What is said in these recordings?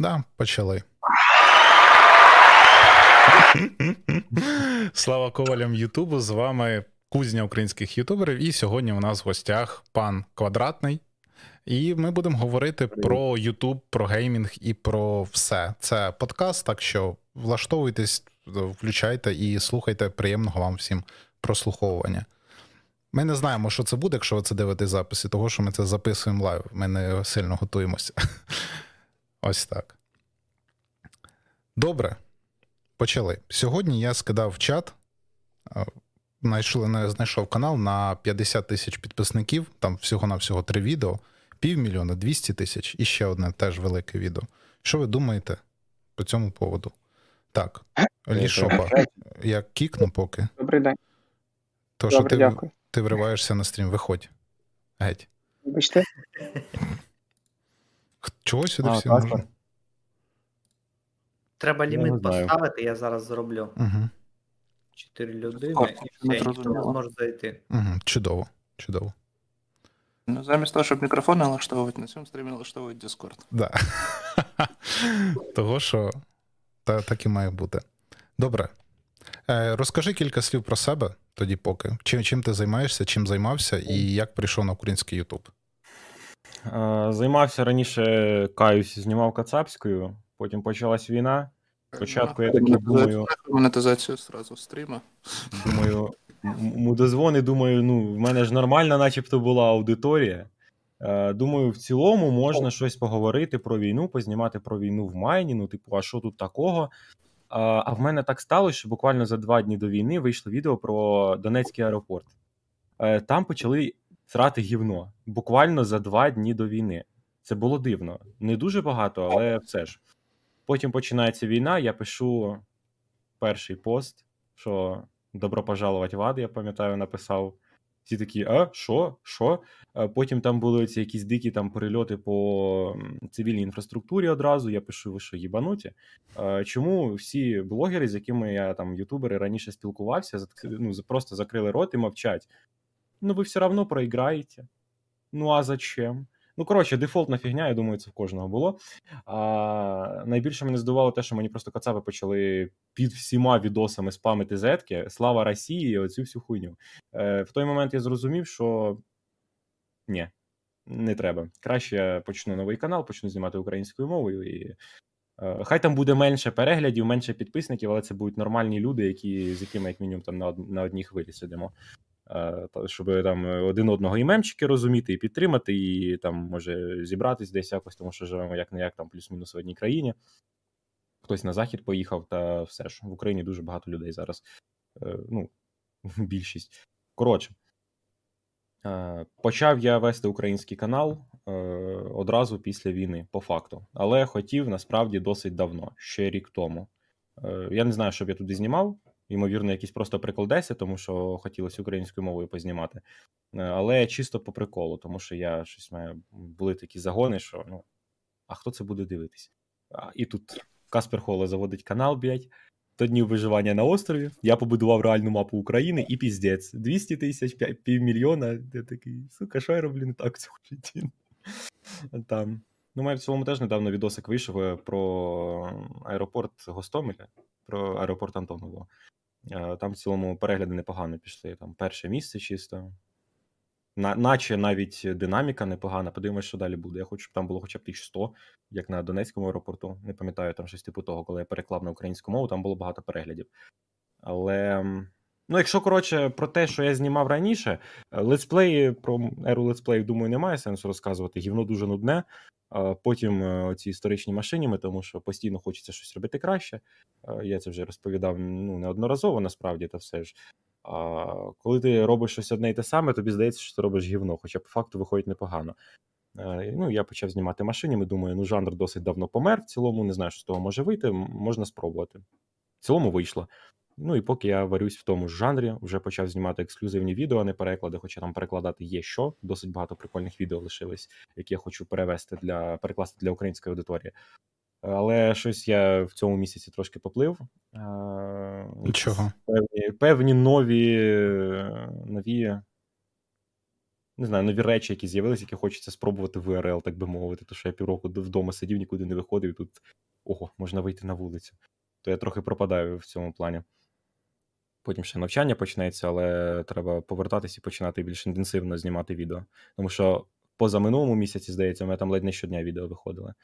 Да, почали. Слава ковалям Ютубу. З вами кузня українських ютуберів. І сьогодні у нас в гостях пан Квадратний. І ми будемо говорити про Ютуб, про геймінг і про все. Це подкаст, так що влаштовуйтесь, включайте і слухайте приємного вам всім прослуховування. Ми не знаємо, що це буде, якщо ви це дивитесь записи, того що ми це записуємо live. Ми не сильно готуємося. Ось так. Добре. Почали. Сьогодні я скидав в чат, знайшов, канал на 50 тисяч підписників, там всього-навсього три відео, півмільйона, 200 тисяч і ще одне теж велике відео. Що ви думаєте по цьому поводу? Так, Лішопа, я кікну поки. Добрий день. То, Добре, що ти, дякую. ти вриваєшся на стрім, виходь. Геть. Вибачте. Чого сюди а, всі можуть? Треба ліміт поставити, я зараз зроблю. Угу. Чотири людини і все, ніхто не зможе зайти. Угу. Чудово, чудово. Ну, замість того, щоб мікрофони налаштовувати, на цьому стрімі налаштовують Discord. Да. Того, що та, так і має бути. Добре. Е, Розкажи кілька слів про себе тоді, поки. Чим чим ти займаєшся, чим займався і як прийшов на український Ютуб? Е, займався раніше каюсь, знімав кацапською, потім почалась війна. Спочатку я такий думаю. Монетизацію зразу стріма. Думаю, мудозвони, думаю, ну, в мене ж нормальна, начебто, була аудиторія. Е, думаю, в цілому можна щось поговорити про війну, познімати про війну в Майні. Ну, типу, а що тут такого? А в мене так сталося, що буквально за два дні до війни вийшло відео про Донецький аеропорт. Е, там почали срати гівно буквально за два дні до війни. Це було дивно. Не дуже багато, але все ж. Потім починається війна. Я пишу перший пост, що добро пожаловать в ад, я пам'ятаю, написав. Всі такі, а, що? Що? Потім там були ці якісь дикі там перельоти по цивільній інфраструктурі одразу. Я пишу, ви що, їбануті? Чому всі блогери, з якими я там ютубери раніше спілкувався, ну, просто закрили рот і мовчать? Ну, ви все одно проіграєте. Ну а зачем? Ну, коротше, дефолтна фігня, я думаю, це в кожного було. А Найбільше мене здивувало те, що мені просто кацапи почали під всіма відосами спамити зетки. Слава Росії, оцю всю хуйню. Е, В той момент я зрозумів, що ні, не треба. Краще я почну новий канал, почну знімати українською мовою. і е, Хай там буде менше переглядів, менше підписників, але це будуть нормальні люди, які з якими, як мінімум, там на на одній хвилі сидимо щоб там один одного і мемчики розуміти, і підтримати, і там може зібратись десь якось, тому що живемо як не як там плюс-мінус в одній країні. Хтось на захід поїхав, та все ж в Україні дуже багато людей зараз. Е, ну, більшість. Коротше, е, почав я вести український канал е, одразу після війни, по факту. Але хотів насправді досить давно, ще рік тому. Я не знаю, що б я туди знімав ймовірно, якісь просто приколдеся, тому що хотілося українською мовою познімати. Е, але чисто по приколу, тому що я щось маю були такі загони, що ну, а хто це буде дивитись? І тут Каспер Холе заводить канал, блядь, 100 днів виживання на острові. Я побудував реальну мапу України і піздець. 200 тисяч, півмільйона. Я такий, сука, що я роблю не так в цьому житті? Там. Ну, маю в цілому теж недавно відосик вийшов е, про аеропорт Гостомеля, про аеропорт Антоново. Там в цілому перегляди непогано пішли. Там перше місце чисто. На, Наче навіть динаміка непогана. Подивимось, що далі буде. Я хочу, щоб там було хоча б 1100, як на Донецькому аеропорту. Не пам'ятаю там щось типу того, коли я переклав на українську мову, там було багато переглядів. Але. Ну, якщо коротше про те, що я знімав раніше, летсплеї про еру летсплеїв, думаю, немає сенсу розказувати. Гівно дуже нудне. Потім е, ці історичні машиніми, тому що постійно хочеться щось робити краще. Я це вже розповідав ну, неодноразово, насправді, та все ж. А коли ти робиш щось одне і те саме, тобі здається, що ти робиш гівно, хоча по факту виходить непогано. Е, ну, Я почав знімати машиніми, думаю, ну жанр досить давно помер. В цілому не знаю, що з того може вийти, можна спробувати. В цілому вийшло. Ну і поки я варюсь в тому ж жанрі, вже почав знімати ексклюзивні відео, а не переклади, хоча там перекладати є що. Досить багато прикольних відео лишились, які я хочу перевести для перекласти для української аудиторії. Але щось я в цьому місяці трошки поплив. Чого? Певні певні нові нові не знаю, нові речі, які з'явилися, які хочеться спробувати в ВРЛ, так би мовити. То що я півроку вдома сидів, нікуди не виходив, і тут ого, можна вийти на вулицю. То я трохи пропадаю в цьому плані. Потім ще навчання почнеться, але треба повертатись і починати більш інтенсивно знімати відео. Тому що поза минулому місяці, здається, мене там ледь не щодня відео виходили.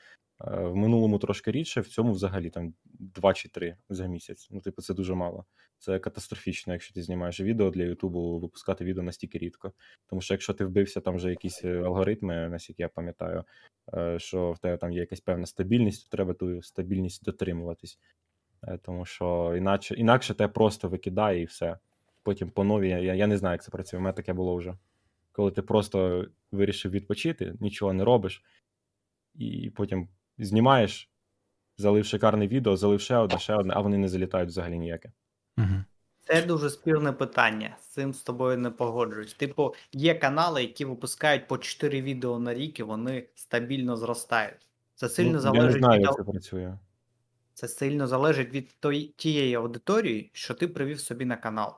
Е, В минулому трошки рідше, в цьому взагалі там два чи три за місяць. Ну, типу, це дуже мало. Це катастрофічно, якщо ти знімаєш відео для Ютубу, випускати відео настільки рідко. Тому що якщо ти вбився там вже якісь е, алгоритми, наскільки я пам'ятаю, е, що в тебе там є якась певна стабільність, то треба ту стабільність дотримуватись. Е, Тому що іначе, інакше тебе просто викидає і все. Потім по новій, я, я не знаю, як це працює. У мене таке було вже. Коли ти просто вирішив відпочити, нічого не робиш, і потім знімаєш, залив шикарне відео, залив ще одне, ще одне, а вони не залітають взагалі ніяке. Угу. Це дуже спірне питання. З цим з тобою не погоджуюсь. Типу, є канали, які випускають по 4 відео на рік, і вони стабільно зростають. Це сильно Ну, я залежить не знаю, від як це працює. Це сильно залежить від той, тієї аудиторії, що ти привів собі на канал.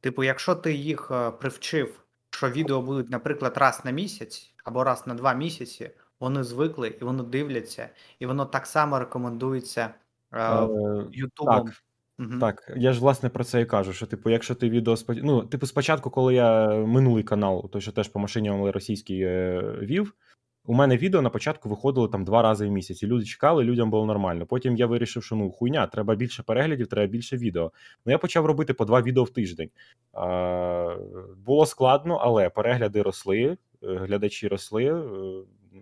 Типу, якщо ти їх е, привчив, що відео будуть, наприклад, раз на місяць або раз на два місяці, вони звикли і вони дивляться, і воно так само рекомендується е, Е, Ютубом. так. Мгм. Так, я ж власне про це і кажу. Що, типу, якщо ти відео спо... ну, типу, спочатку, коли я минулий канал, той, що теж по машині російський е, вів, у мене відео на початку виходило там два рази в місяць, і люди чекали, людям було нормально. Потім я вирішив, що ну хуйня, треба більше переглядів, треба більше відео. Ну я почав робити по два відео в тиждень. А, було складно, але перегляди росли, е, глядачі росли, е,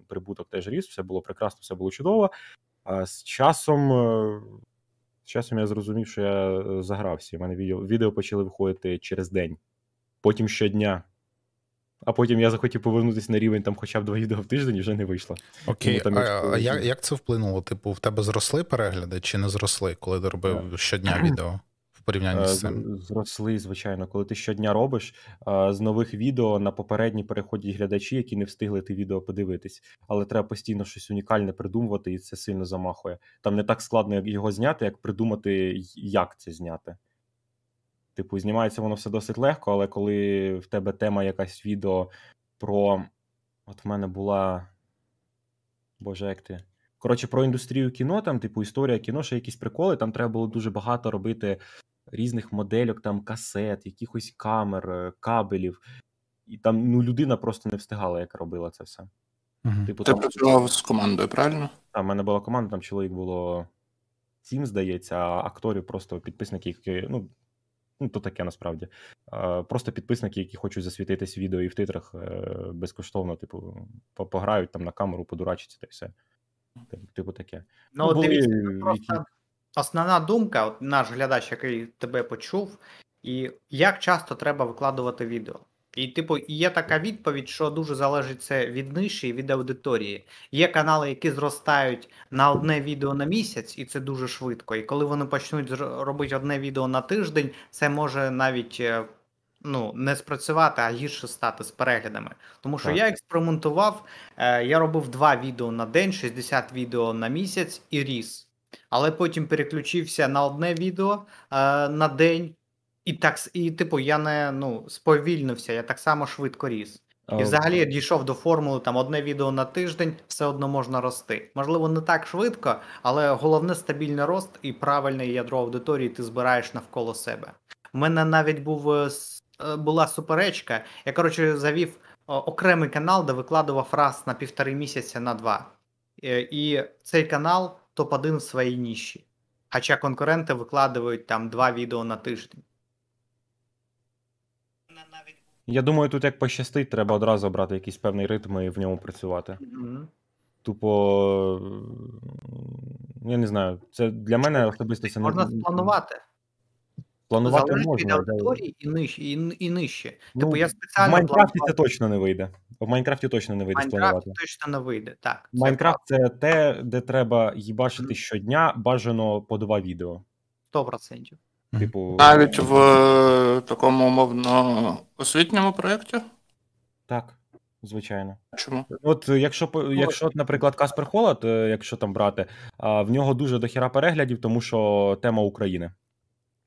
прибуток теж ріс, все було прекрасно, все було чудово. А з часом. е, з часом я зрозумів, що я загрався. У мене відео, відео почали виходити через день, потім щодня. А потім я захотів повернутися на рівень там хоча б два відео в тиждень і вже не вийшло. Окей, Тому там а, а як, як це вплинуло? Типу, в тебе зросли перегляди чи не зросли, коли ти робив щодня відео в порівнянні Е, з з- цим? Зросли, звичайно. Коли ти щодня робиш, е, з нових відео на попередні переходять глядачі, які не встигли ти відео подивитись. Але треба постійно щось унікальне придумувати, і це сильно замахує. Там не так складно його зняти, як придумати, як це зняти. Типу, знімається воно все досить легко, але коли в тебе тема якась відео про. От в мене була. Боже, як ти. Коротше, про індустрію кіно, там, типу, історія кіно, ще якісь приколи. Там треба було дуже багато робити різних модельок, там касет, якихось камер, е, кабелів. І там ну, людина просто не встигала, як робила це все. Мгм. Типу, Ти там, працював з командою, правильно? там в мене була команда, там чоловік було сім, здається, а акторів просто підписники, які, ну, ну то таке насправді. Просто підписники, які хочуть засвітитись в відео і в титрах е, безкоштовно, типу, пограють там на камеру, подурачаться та й все. Типу, Типу таке. Ну, Ну, от були дивіться, просто основна думка, от наш глядач, який тебе почув, і як часто треба викладувати відео. І, типу, є така відповідь, що дуже залежить це від ниші і від аудиторії. Є канали, які зростають на одне відео на місяць, і це дуже швидко. І коли вони почнуть робити одне відео на тиждень, це може навіть е, ну, не спрацювати, а гірше стати з переглядами. Тому що Так. я експериментував, е, я робив два відео на день, 60 відео на місяць і ріс. Але потім переключився на одне відео е, на день, і так і, типу, я не ну, сповільнився, я так само швидко ріс. А, І взагалі я дійшов до формули там одне відео на тиждень, все одно можна рости. Можливо, не так швидко, але головне стабільний рост і правильне ядро аудиторії ти збираєш навколо себе. У мене навіть був е, е, була суперечка. Я коротше завів окремий канал, де викладував раз на півтори місяця на два. Е, І цей канал топ-1 в своїй ніші. Хоча конкуренти викладають там два відео на тиждень. Я думаю, тут як пощастить, треба одразу брати якийсь певний ритм і в ньому працювати. Мгм. Тупо, я не знаю, це для мене особисто це Можна не спланувати. планувати Залежить можна. але- аудиторії і нижче. І, і нижче. Ну, Типу, я в Майнкрафті планував- це точно не вийде. В Майнкрафті точно не вийде Майнкрафті спланувати. точно не вийде. Так, Майнкрафт це те, де треба їбашити щодня, бажано по два відео. 100%. Типу, Навіть в е, такому умовно освітньому проєкті? так, звичайно. Чому? От е, якщо по- якщо, наприклад, Каспер Холод, е, якщо там брати, в нього дуже дохіра переглядів, тому що тема України.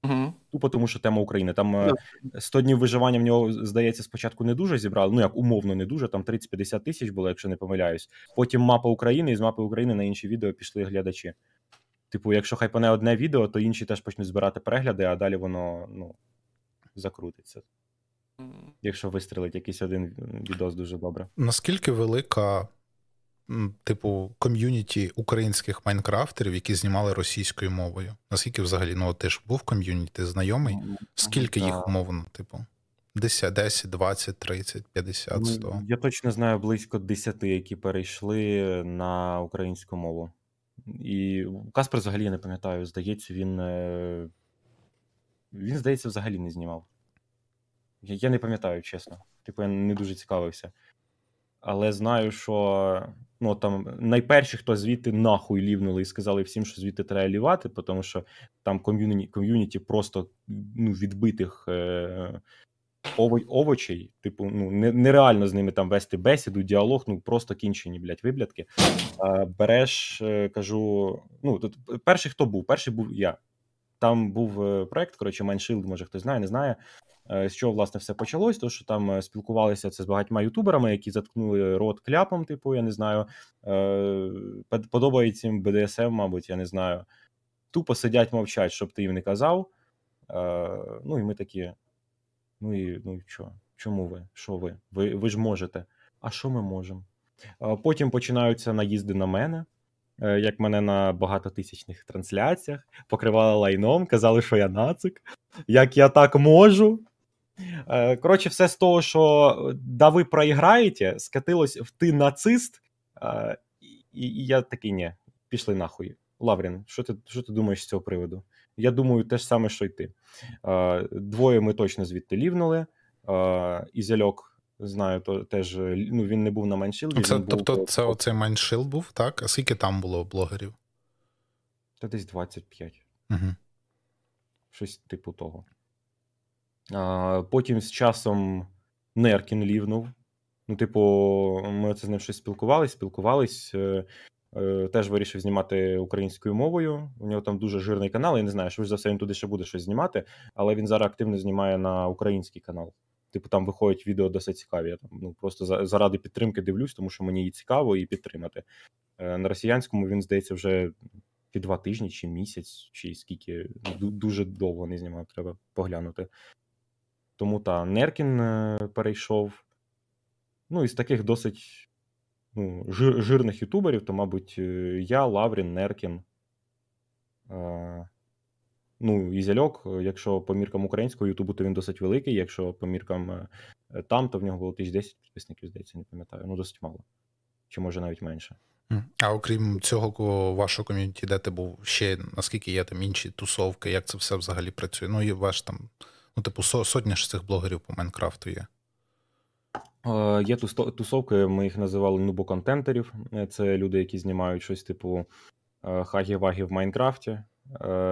Угу. Тупо тому, що тема України. Там е, 100 днів виживання в нього, здається, спочатку не дуже зібрали. Ну як умовно не дуже, там 30-50 тисяч було, якщо не помиляюсь. Потім мапа України, і з мапи України на інші відео пішли глядачі. Типу, якщо хайпане одне відео, то інші теж почнуть збирати перегляди, а далі воно ну, закрутиться. Якщо вистрелить якийсь один відос дуже добре. Наскільки велика, типу, ком'юніті українських майнкрафтерів, які знімали російською мовою? Наскільки взагалі, ну, ти ж був ком'юніті, знайомий? Скільки Да. їх умовно, типу? 10, 10, 20, 30, 50, 100. Ну, Я точно знаю близько 10, які перейшли на українську мову. І Каспер взагалі я не пам'ятаю, здається, він. е, Він, здається, взагалі не знімав. Я, я не пам'ятаю, чесно. Типу, я не дуже цікавився. Але знаю, що ну, там найперші, хто звідти нахуй лівнули і сказали всім, що звідти треба лівати, тому що там ком'юніті, ком'юніті просто ну, відбитих е, ово- овочей, типу, ну, нереально з ними там вести бесіду, діалог, ну просто кінчені, блядь, виблядки. А, береш, е, кажу, ну, тут перший хто був? Перший був я. Там був е, проект, коротше, Майншилд, може хтось знає, не знає. Е, З чого власне все почалось, то що там е, спілкувалися це з багатьма ютуберами, які заткнули рот кляпом, типу, я не знаю. Е, Подобається їм BDSM, мабуть, я не знаю. Тупо сидять мовчать, щоб ти їм не казав. Е, Ну і ми такі. Ну і ну і що? Чому ви? Що ви? Ви, ви ж можете. А що ми можемо? Потім починаються наїзди на мене. е, Як мене на багатотисячних трансляціях покривали лайном, казали, що я нацик, як я так можу. Е, Коротше, все з того, що да ви проіграєте, скатилось в ти нацист, е, і, я такий, ні, пішли нахуй. Лаврін, що ти, що ти думаєш з цього приводу? Я думаю, те ж саме, що й ти. Е, Двоє ми точно звідти лівнули. Е, Ізельок, знаю, то теж е, ну, він не був на MineShield і. Це, він був, тобто, е, це оцей MineShield був, так? А скільки там було блогерів? Та десь 25. Угу. щось типу того. А, потім з часом Неркін лівнув. Ну, типу, ми оце з ним щось спілкувались, спілкувались. Е, теж вирішив знімати українською мовою. У нього там дуже жирний канал. Я не знаю, що ж за все він туди ще буде щось знімати, але він зараз активно знімає на український канал. Типу, там виходять відео досить цікаві. Я там ну, просто заради підтримки дивлюсь, тому що мені і цікаво, і підтримати. Е, на росіянському він, здається, вже чи два тижні, чи місяць, чи скільки дуже довго не знімав, треба поглянути. Тому та Неркін е, перейшов. Ну, із таких досить ну, жир, жирних ютуберів, то, мабуть, е, я, Лаврін, Неркін. Е, ну, і е, якщо по міркам українського Ютубу, то він досить великий. Якщо по міркам е, там, то в нього було 1010 підписників, здається, не пам'ятаю. Ну, досить мало. Чи може навіть менше. А окрім цього вашого ком'юніті, де ти був ще наскільки є там інші тусовки, як це все взагалі працює? Ну, і ваш там, ну, типу, сотня ж цих блогерів по Майнкрафту є. Е, Є тусовки, ми їх називали нубоконтентерів. Е, Це люди, які знімають щось типу е, хагі-вагі в Майнкрафті,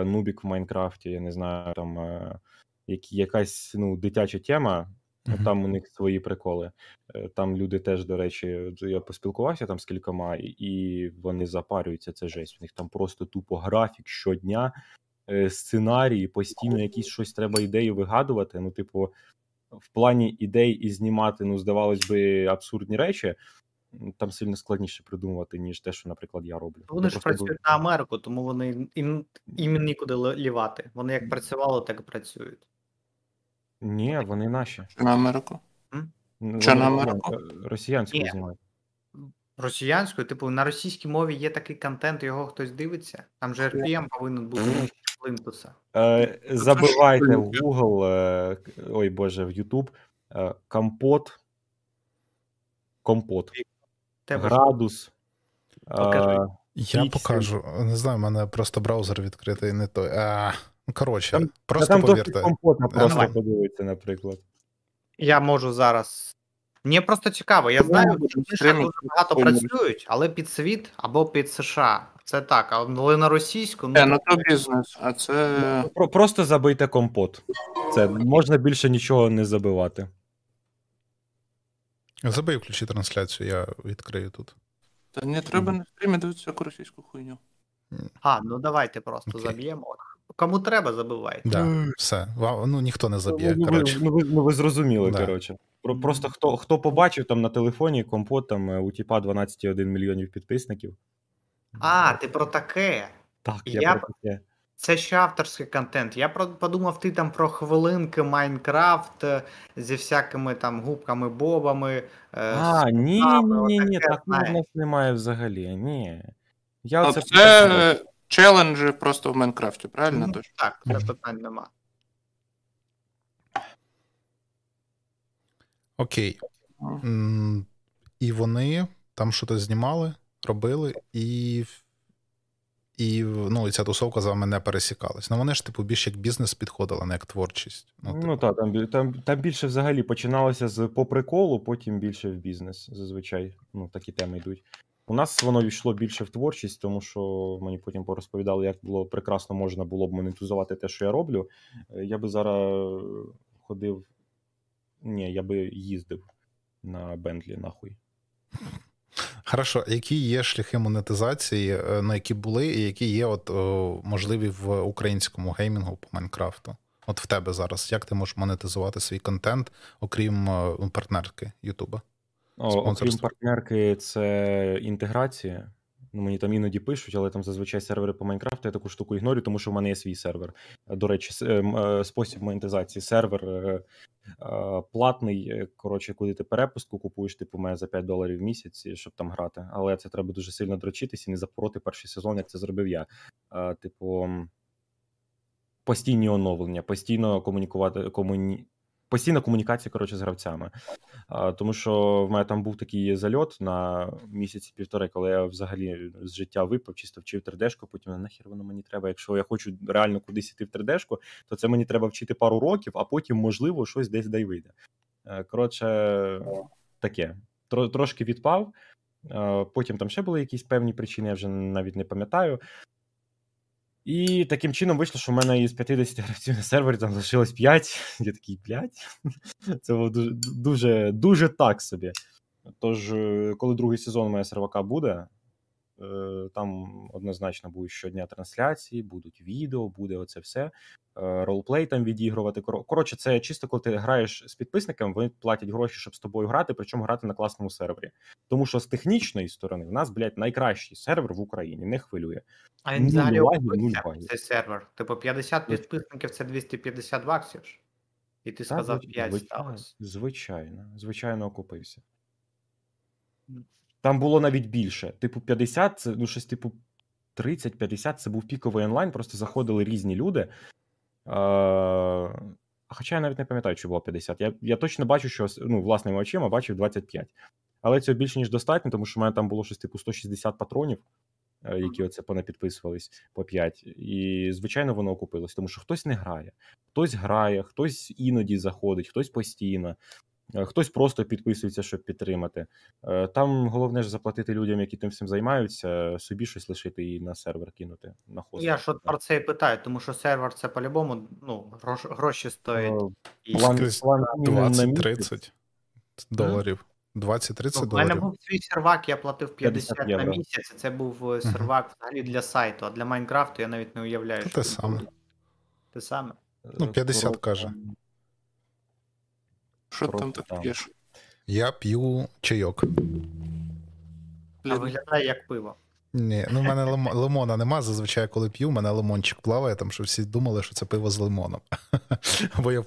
нубік в Майнкрафті, я не знаю, там якась ну, дитяча тема. Мгм. Там у них свої приколи. Там люди теж, до речі, я поспілкувався там з кількома, і- вони запарюються. Це жесть. У них там просто тупо графік щодня, сценарії, постійно якісь щось треба ідеї вигадувати. Ну, типу, в плані ідей і знімати, ну, здавалось би, абсурдні речі. Там сильно складніше придумувати, ніж те, що, наприклад, я роблю. Вони Я ж працюють на Америку, тому вони їм, їм нікуди лівати. Вони як працювали, так і працюють. Ні, вони наші. На Америку? Що, на Америку? е, Росіянською знімають. Росіянською, типу, на російській мові є такий контент, його хтось дивиться. Там же RPM повинен бути плинтуса. Е, забивайте в Google, е, ой Боже, в YouTube е, компот, компот, Тебе градус. Покажи. е, Я покажу. Не знаю, в мене просто браузер відкритий не той. А, ну, коротше, Там- просто там повірте. компотно просто подивитися, наприклад. Я можу зараз. Мені просто цікаво. Я знаю, Ну, що стримати дуже багато працюють, але під світ або під США. Це так, але на російську Е, ну ну, то бізнес, а це. Просто забийте компот. Це можна більше нічого не забивати. Забий включи трансляцію, я відкрию тут. Та не треба на стрімі дивитися всяку російську хуйню. а, ну давайте просто Окей. заб'ємо. кому треба, забивайте. Да, все. Ну ніхто не заб'є. Ну, ви, коротше. ну, ви, ну, ви зрозуміли, Да. коротше. Про, просто хто, хто побачив там на телефоні компот, там е, у тіпа 12,1 мільйонів підписників. А, ти про таке. Так, я, я- про таке. Це ще авторський контент. Я про подумав, ти там про хвилинки Майнкрафт е, зі всякими там губками, бобами. е, А, ні, ні, ні, ні, отаке, такого в нас немає взагалі. Ні. Я оце Це е, челенджі просто в Майнкрафті, правильно? Ну, Так, це питань нема. Окей. М, І вони там щось знімали, робили, і. І ну, і ця тусовка з вами не пересікалась. Ну вони ж, типу, більш як бізнес підходила, не як творчість. Ну, Ну типу, так, там, там, там більше взагалі починалося з по приколу, потім більше в бізнес. Зазвичай ну, такі теми йдуть. У нас воно війшло більше в творчість, тому що мені потім порозповідали, як було прекрасно можна було б монетизувати те, що я роблю. Е, Я би зараз ходив. Ні, я би їздив на Бентлі, нахуй. Хорошо, які є шляхи монетизації, е, на які були, і які є от о, можливі в українському геймінгу по Майнкрафту? От в тебе зараз. Як ти можеш монетизувати свій контент, окрім е, партнерки Ютуба? Окрім партнерки, це інтеграція. Ну, мені там іноді пишуть, але там зазвичай сервери по Майнкрафту. Я таку штуку ігнорю, тому що в мене є свій сервер. До речі, ем, е, спосіб монетизації. Сервер е, е, платний. е, Коротше, куди ти перепустку купуєш, типу мене за 5 доларів в місяць, щоб там грати. Але це треба дуже сильно дрочитись і не запороти перший сезон, як це зробив я. Е, Типу, постійні оновлення, постійно комунікувати. Комуні... Постійна комунікація, коротше, з гравцями. А, тому що в мене там був такий зальот на місяці півтори, коли я взагалі з життя випав, чисто вчив 3D-шку, потім нахер воно мені треба. Якщо я хочу реально кудись іти в 3D-шку, то це мені треба вчити пару років, а потім, можливо, щось десь дай вийде. Е, Коротше, таке. Тро- Трошки відпав. Е, Потім там ще були якісь певні причини, я вже навіть не пам'ятаю. І таким чином вийшло, що в мене із 50 гравців на сервері там залишилось 5. Я такий 5. Це було дуже, дуже, дуже так собі. Тож, е, коли другий сезон моя сервака буде, там однозначно будуть щодня трансляції, будуть відео, буде оце все. Е, Ролплей там відігрувати. Коротше, це чисто коли ти граєш з підписниками, вони платять гроші, щоб з тобою грати, причому грати на класному сервері. Тому що з технічної сторони в нас, блядь, найкращий сервер в Україні, не хвилює. А він взагалі цей сервер. Типу 50 підписників це 250 баксів. І ти сказав Так, 5 звичайно, сталося. Звичайно, звичайно, окупився. Там було навіть більше. Типу, 50, це ну щось типу 30-50 це був піковий онлайн, просто заходили різні люди. А, хоча я навіть не пам'ятаю, чи було 50. Я, я точно бачу, що ну, власними очима бачив 25. Але цього більше, ніж достатньо, тому що в мене там було щось типу 160 патронів, е, які оце понапідписувались по 5. І, звичайно, воно окупилось, тому що хтось не грає, хтось грає, хтось іноді заходить, хтось постійно. Е, Хтось просто підписується, щоб підтримати. Е, Там головне ж заплатити людям, які тим всім займаються, собі щось лишити і на сервер кинути на хост. Я ж от про це і питаю, тому що сервер це по-любому ну, грош, гроші стоїть. Е, План, план мінімум на місяць. 20-30 доларів. 20-30 Ну, в мене був свій сервак, я платив 50, 50 на місяць, і це був сервак взагалі для сайту, а для Майнкрафту я навіть не уявляю, що те саме. Те саме. Ну, Е, 50 каже. Що ти там так п'єш? Я п'ю чайок. А виглядає як пиво. Ні, ну в мене лимо- лимона нема. Зазвичай, коли п'ю, в мене лимончик плаває, там що всі думали, що це пиво з лимоном. Бо я в.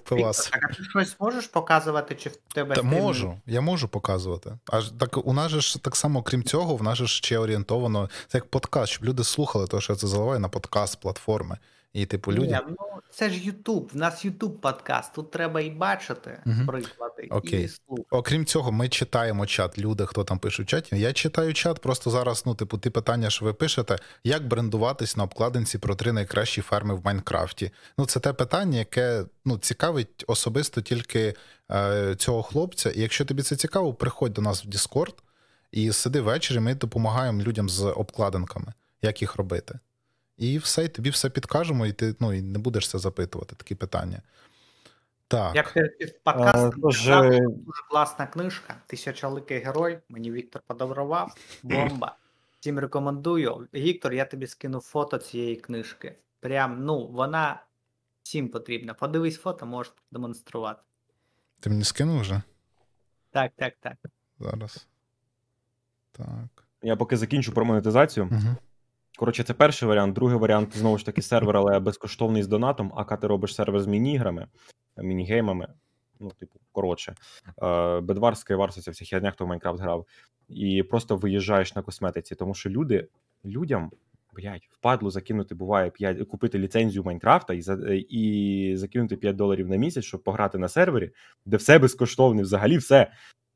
Так, а ти щось можеш показувати, чи в тебе Та можу, я можу показувати. Аж так у нас же ж так само, крім цього, в нас же ще орієнтовано, це як подкаст, щоб люди слухали, то що я це заливаю на подкаст платформи. І, типу, Ні, ну це ж Ютуб, в нас Ютуб подкаст, тут треба і бачити Мгм. приклади, Окей. і слухати. Окрім цього, ми читаємо чат. Люди, хто там пише в чаті. Я читаю чат, просто зараз, ну, типу, ті питання, що ви пишете, як брендуватись на обкладинці про три найкращі ферми в Майнкрафті. Ну, це те питання, яке ну, цікавить особисто тільки е, цього хлопця. І якщо тобі це цікаво, приходь до нас в Discord і сиди ввечері, ми допомагаємо людям з обкладинками, як їх робити. І все, і тобі все підкажемо, і ти ну, і не будеш це запитувати, такі питання. Так. Під подкастом Е, казав, е, дуже класна книжка. Тисячоликий герой. Мені Віктор подарував. Бомба. Всім рекомендую. Віктор, я тобі скину фото цієї книжки. Прям, ну, вона всім потрібна. Подивись фото, можеш демонструвати. Ти мені скинув вже? Так, так, так. Зараз. Так. Я поки закінчу про монетизацію. Угу. Коротше, це перший варіант. Другий варіант знову ж таки сервер, але безкоштовний з донатом. А ти робиш сервер з міні-іграми, міні-геймами. Ну, типу, коротше. Е, Бедварська і Варса, ця вся херня, хто в Майнкрафт грав. І просто виїжджаєш на косметиці, тому що люди, людям, блядь, впадло закинути буває 5, купити ліцензію Майнкрафта і, і закинути 5 доларів на місяць, щоб пограти на сервері, де все безкоштовне, взагалі все.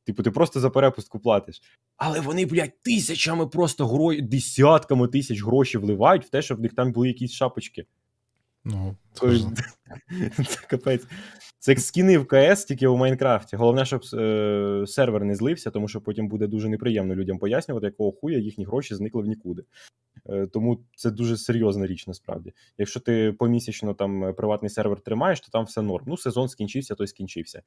Типу, ти просто за перепустку платиш. Але вони, блядь, тисячами просто гро... десятками тисяч грошей вливають в те, щоб в них там були якісь шапочки. Ну, це Це капець. Це як скіни в КС, тільки у Майнкрафті. Головне, щоб е, сервер не злився, тому що потім буде дуже неприємно людям пояснювати, якого хуя їхні гроші зникли в нікуди. Е, тому це дуже серйозна річ насправді. Якщо ти помісячно там е, приватний сервер тримаєш, то там все норм. Ну, сезон скінчився, то й скінчився.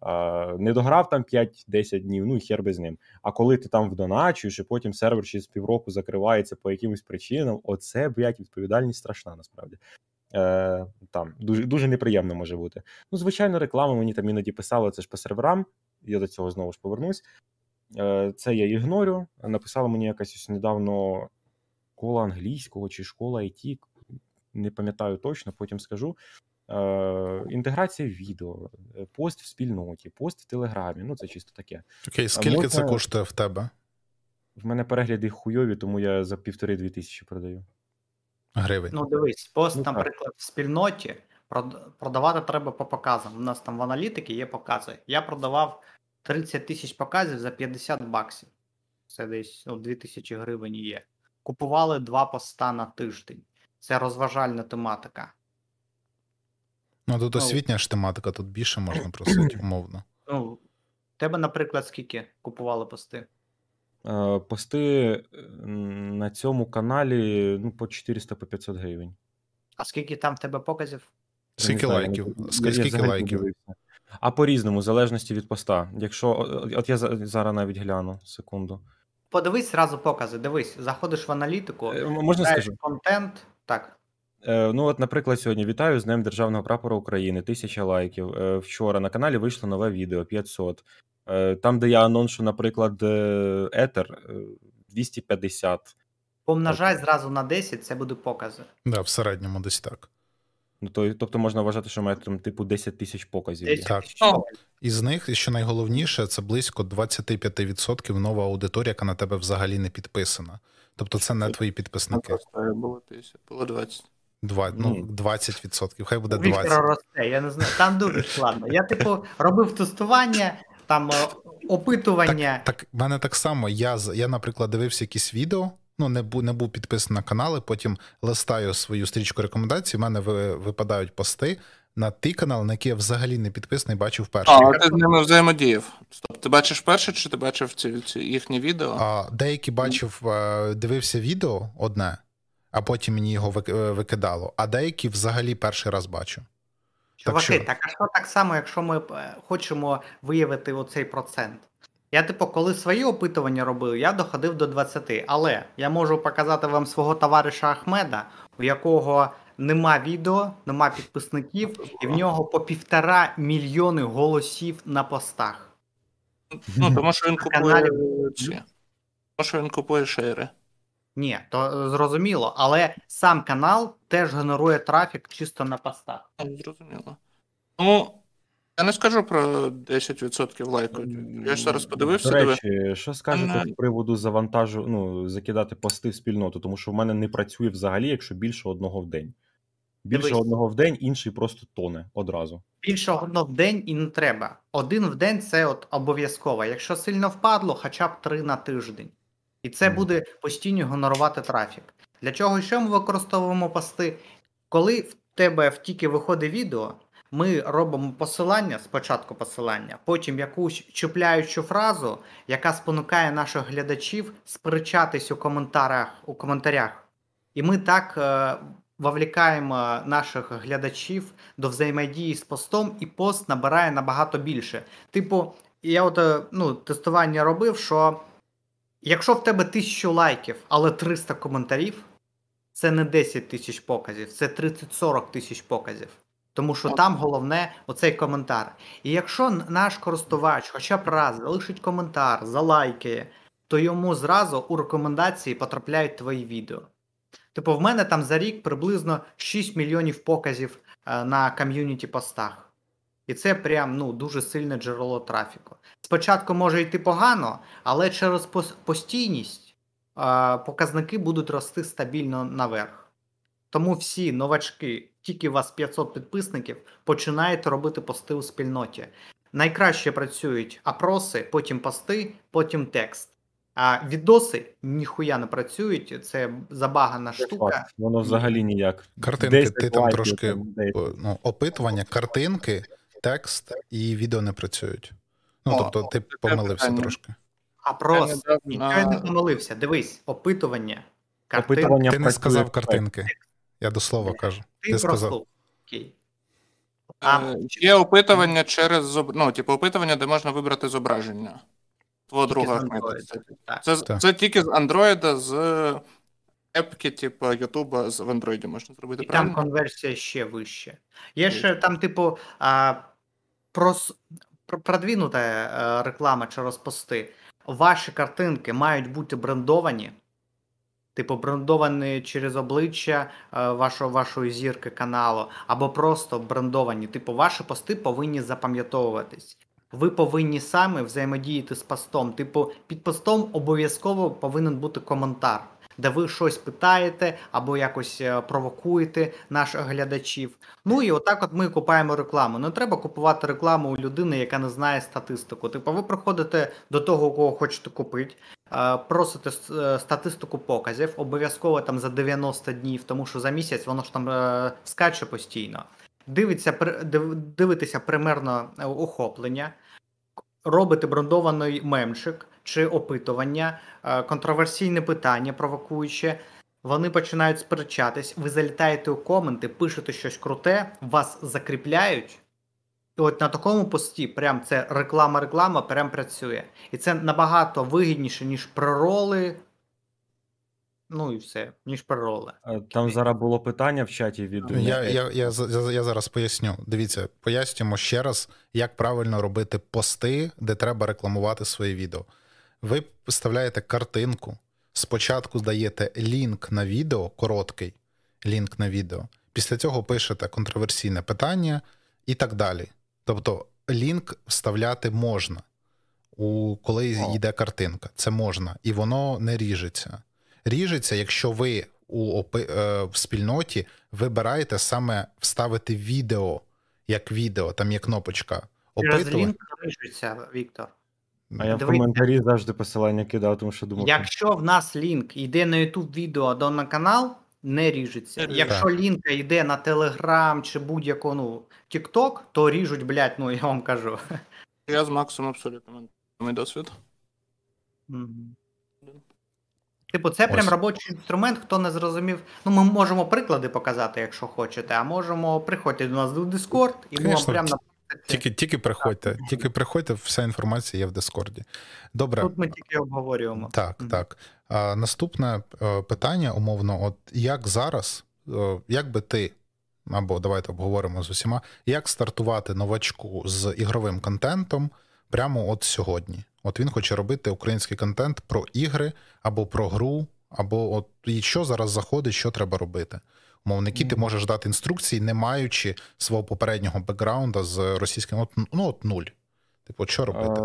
А, не дограв там 5-10 днів, ну і хер без ним. А коли ти там вдоначуєш, і потім сервер через півроку закривається по якимось причинам, оце, блядь, відповідальність страшна насправді. Е, там дуже дуже неприємно може бути. Ну, звичайно, реклама мені там іноді писала, це ж по серверам. Я до цього знову ж повернусь. Е, це я ігнорю. Написала мені якась ось недавно школа англійського чи школа IT, не пам'ятаю точно, потім скажу. Е, інтеграція відео, е, пост в спільноті, пост в Телеграмі. Ну, це чисто таке. Окей, скільки це коштує в тебе? В мене перегляди хуйові, тому я за півтори-дві тисячі продаю. Гривень. Ну, дивись, пост, Ну, так. наприклад, в спільноті продавати треба по показам. У нас там в аналітики є покази. Я продавав 30 тисяч показів за 50 баксів. Це десь ну, 2 тисячі гривень є. Купували два поста на тиждень. Це розважальна тематика. Ну, тут ну. освітня ж тематика, тут більше можна просити, умовно. Ну, тебе, наприклад, скільки купували пости? Е, Пости е, на цьому каналі ну, по 400 по 500 гривень. А скільки там в тебе показів? Скільки лайків? Скільки, лайків? дивився. А по-різному, в залежності від поста. Якщо. От я зараз навіть гляну, секунду. Подивись зразу покази. Дивись, заходиш в аналітику, Е, Можна скажу? контент. Так. Ну, от, наприклад, сьогодні вітаю з Днем Державного прапора України, тисяча лайків. Вчора на каналі вийшло нове відео 500. Е, Там, де я аноншу, наприклад, е, Етер е, 250. Помножай зразу на 10, це буде покази. Да, в середньому десь так. Ну, то, тобто можна вважати, що має там типу 10 тисяч показів. 10 Так. О. Із них, і що найголовніше, це близько 25% нова аудиторія, яка на тебе взагалі не підписана. Тобто це не твої підписники. було 10, було 20. Два, ну, Ну. 20%, хай буде У Віктора 20%. росте, я не знаю. Там дуже складно. Я, типу, робив тестування, там е, опитування. Так, в мене так само. Я, з- я, наприклад, дивився якісь відео, ну, не був, не був підписаний на канали, потім листаю свою стрічку рекомендацій, в мене ви, випадають пости на ті канали, на які я взагалі не підписаний, бачив перший. А, ти з ними взаємодіяв. Стоп, ти бачиш перше, чи ти бачив ці, ці їхні відео? А, деякі бачив, е, дивився відео одне, а потім мені його е, викидало, а деякі взагалі перший раз бачу. Чуваки, що? так а що так само, якщо ми е, хочемо виявити оцей процент? Я, типу, коли свої опитування робив, я доходив до 20. Але я можу показати вам свого товариша Ахмеда, у якого нема відео, нема підписників, і в нього по півтора мільйони голосів на постах. Ну, тому що він купує Тому що він купує шейри. Ні, то е, зрозуміло, але сам канал теж генерує трафік чисто на постах. Ну, Зрозуміло. Ну, я не скажу про 10% лайку. Я ж зараз подивився, До диви. речі, що скажете з приводу завантажу, ну, закидати пости в спільноту, тому що в мене не працює взагалі, якщо більше одного в день. Більше Дивись. одного в день, інший просто тоне одразу. Більше одного в день і не треба. Один в день це от обов'язково. Якщо сильно впадло, хоча б три на тиждень. І це буде постійно генерувати трафік. Для чого ще ми використовуємо пости? Коли в тебе тільки виходить відео, ми робимо посилання, спочатку посилання, потім якусь чіпляючу фразу, яка спонукає наших глядачів сперечатись у коментарях. У коментарях. І ми так е, вовлікаємо наших глядачів до взаємодії з постом, і пост набирає набагато більше. Типу, я от е, ну, тестування робив, що якщо в тебе 1000 лайків, але 300 коментарів, це не 10 тисяч показів, це 30-40 тисяч показів. Тому що там головне оцей коментар. І якщо наш користувач хоча б раз залишить коментар, залайкає, то йому зразу у рекомендації потрапляють твої відео. Типу, в мене там за рік приблизно 6 мільйонів показів е, на ком'юніті постах. І це прям ну, дуже сильне джерело трафіку. Спочатку може йти погано, але через постійність е, показники будуть рости стабільно наверх. Тому всі новачки, тільки у вас 500 підписників, починаєте робити пости у спільноті. Найкраще працюють опроси, потім пости, потім текст. А відоси ніхуя не працюють, це забагана Це штука. факт. Воно взагалі ніяк. Картинки, 10 ти там трошки там 10. О, ну, опитування, картинки, текст і відео не працюють. Ну, О, тобто ти помилився питання. трошки. Я недавно Нічого я не помилився. Дивись, опитування. Картинки. Опитування Ти не сказав картинки. Я до слова кажу. Ти, Ти сказав. Окей. А, Е, Є опитування через зоб- ну, типу, опитування, де можна вибрати зображення. Твого друга. Так. Це, це тільки з Андроїда, з епки, типу, Ютуба з в Андроїді можна зробити. І там конверсія ще вище. Є ще там, типу, а, прос, пр- продвинута е, реклама через пости. Ваші картинки мають бути брендовані. Типу, брендовані через обличчя е, вашого, вашої зірки каналу, або просто брендовані. Типу, ваші пости повинні запам'ятовуватись. Ви повинні самі взаємодіяти з постом. Типу, під постом обов'язково повинен бути коментар, де ви щось питаєте або якось е, провокуєте наших глядачів. Ну і отак от ми купаємо рекламу. Не треба купувати рекламу у людини, яка не знає статистику. Типу, ви приходите до того, кого хочете купити, е, просите е, статистику показів, обов'язково там за 90 днів, тому що за місяць воно ж там скаче постійно. Дивиться, дивитися примерно охоплення, робите брендований мемчик чи опитування, е, контроверсійне питання провокуюче. Вони починають сперечатись, ви залітаєте у коменти, пишете щось круте, вас закріпляють. І от на такому пості прям це реклама-реклама прям працює. І це набагато вигідніше, ніж прероли. Ну і все, ніж прероли. Е, Там зараз було питання в чаті від Я, я, я, я, я зараз поясню. Дивіться, пояснюємо ще раз, як правильно робити пости, де треба рекламувати свої відео. Ви вставляєте картинку, спочатку даєте лінк на відео, короткий лінк на відео. Після цього пишете контроверсійне питання і так далі. Тобто, лінк вставляти можна, у, коли О. йде картинка. Це можна, і воно не ріжеться. Ріжеться, якщо ви у е, в спільноті вибираєте саме вставити відео як відео, там є кнопочка опитування. лінк Віктор. А я в коментарі завжди посилання кидав, тому що думав, Якщо в нас лінк йде на YouTube відео або на канал, не ріжеться. Ріжеться. Якщо лінк йде на Telegram чи будь-яку ну, TikTok, то ріжуть, блядь, ну я вам кажу. Я з Максом абсолютно мій досвід. Мгм. Типу, це прям робочий інструмент, хто не зрозумів. Ну, ми можемо приклади показати, якщо хочете, а можемо приходьте до нас до Discord, і ми вам прям на Тільки, тільки приходьте, тільки приходьте, вся інформація є в Дискорді. Добре, тут ми тільки обговорюємо. Так, так. А, наступне е, питання, умовно, от як зараз, е, як би ти, або давайте обговоримо з усіма, як стартувати новачку з ігровим контентом прямо от сьогодні? От він хоче робити український контент про ігри, або про гру, або от і що зараз заходить, що треба робити? Умовно, які ти можеш дати інструкції, не маючи свого попереднього бекграунда з російським, от, ну от нуль. Типу, от що робити? Е,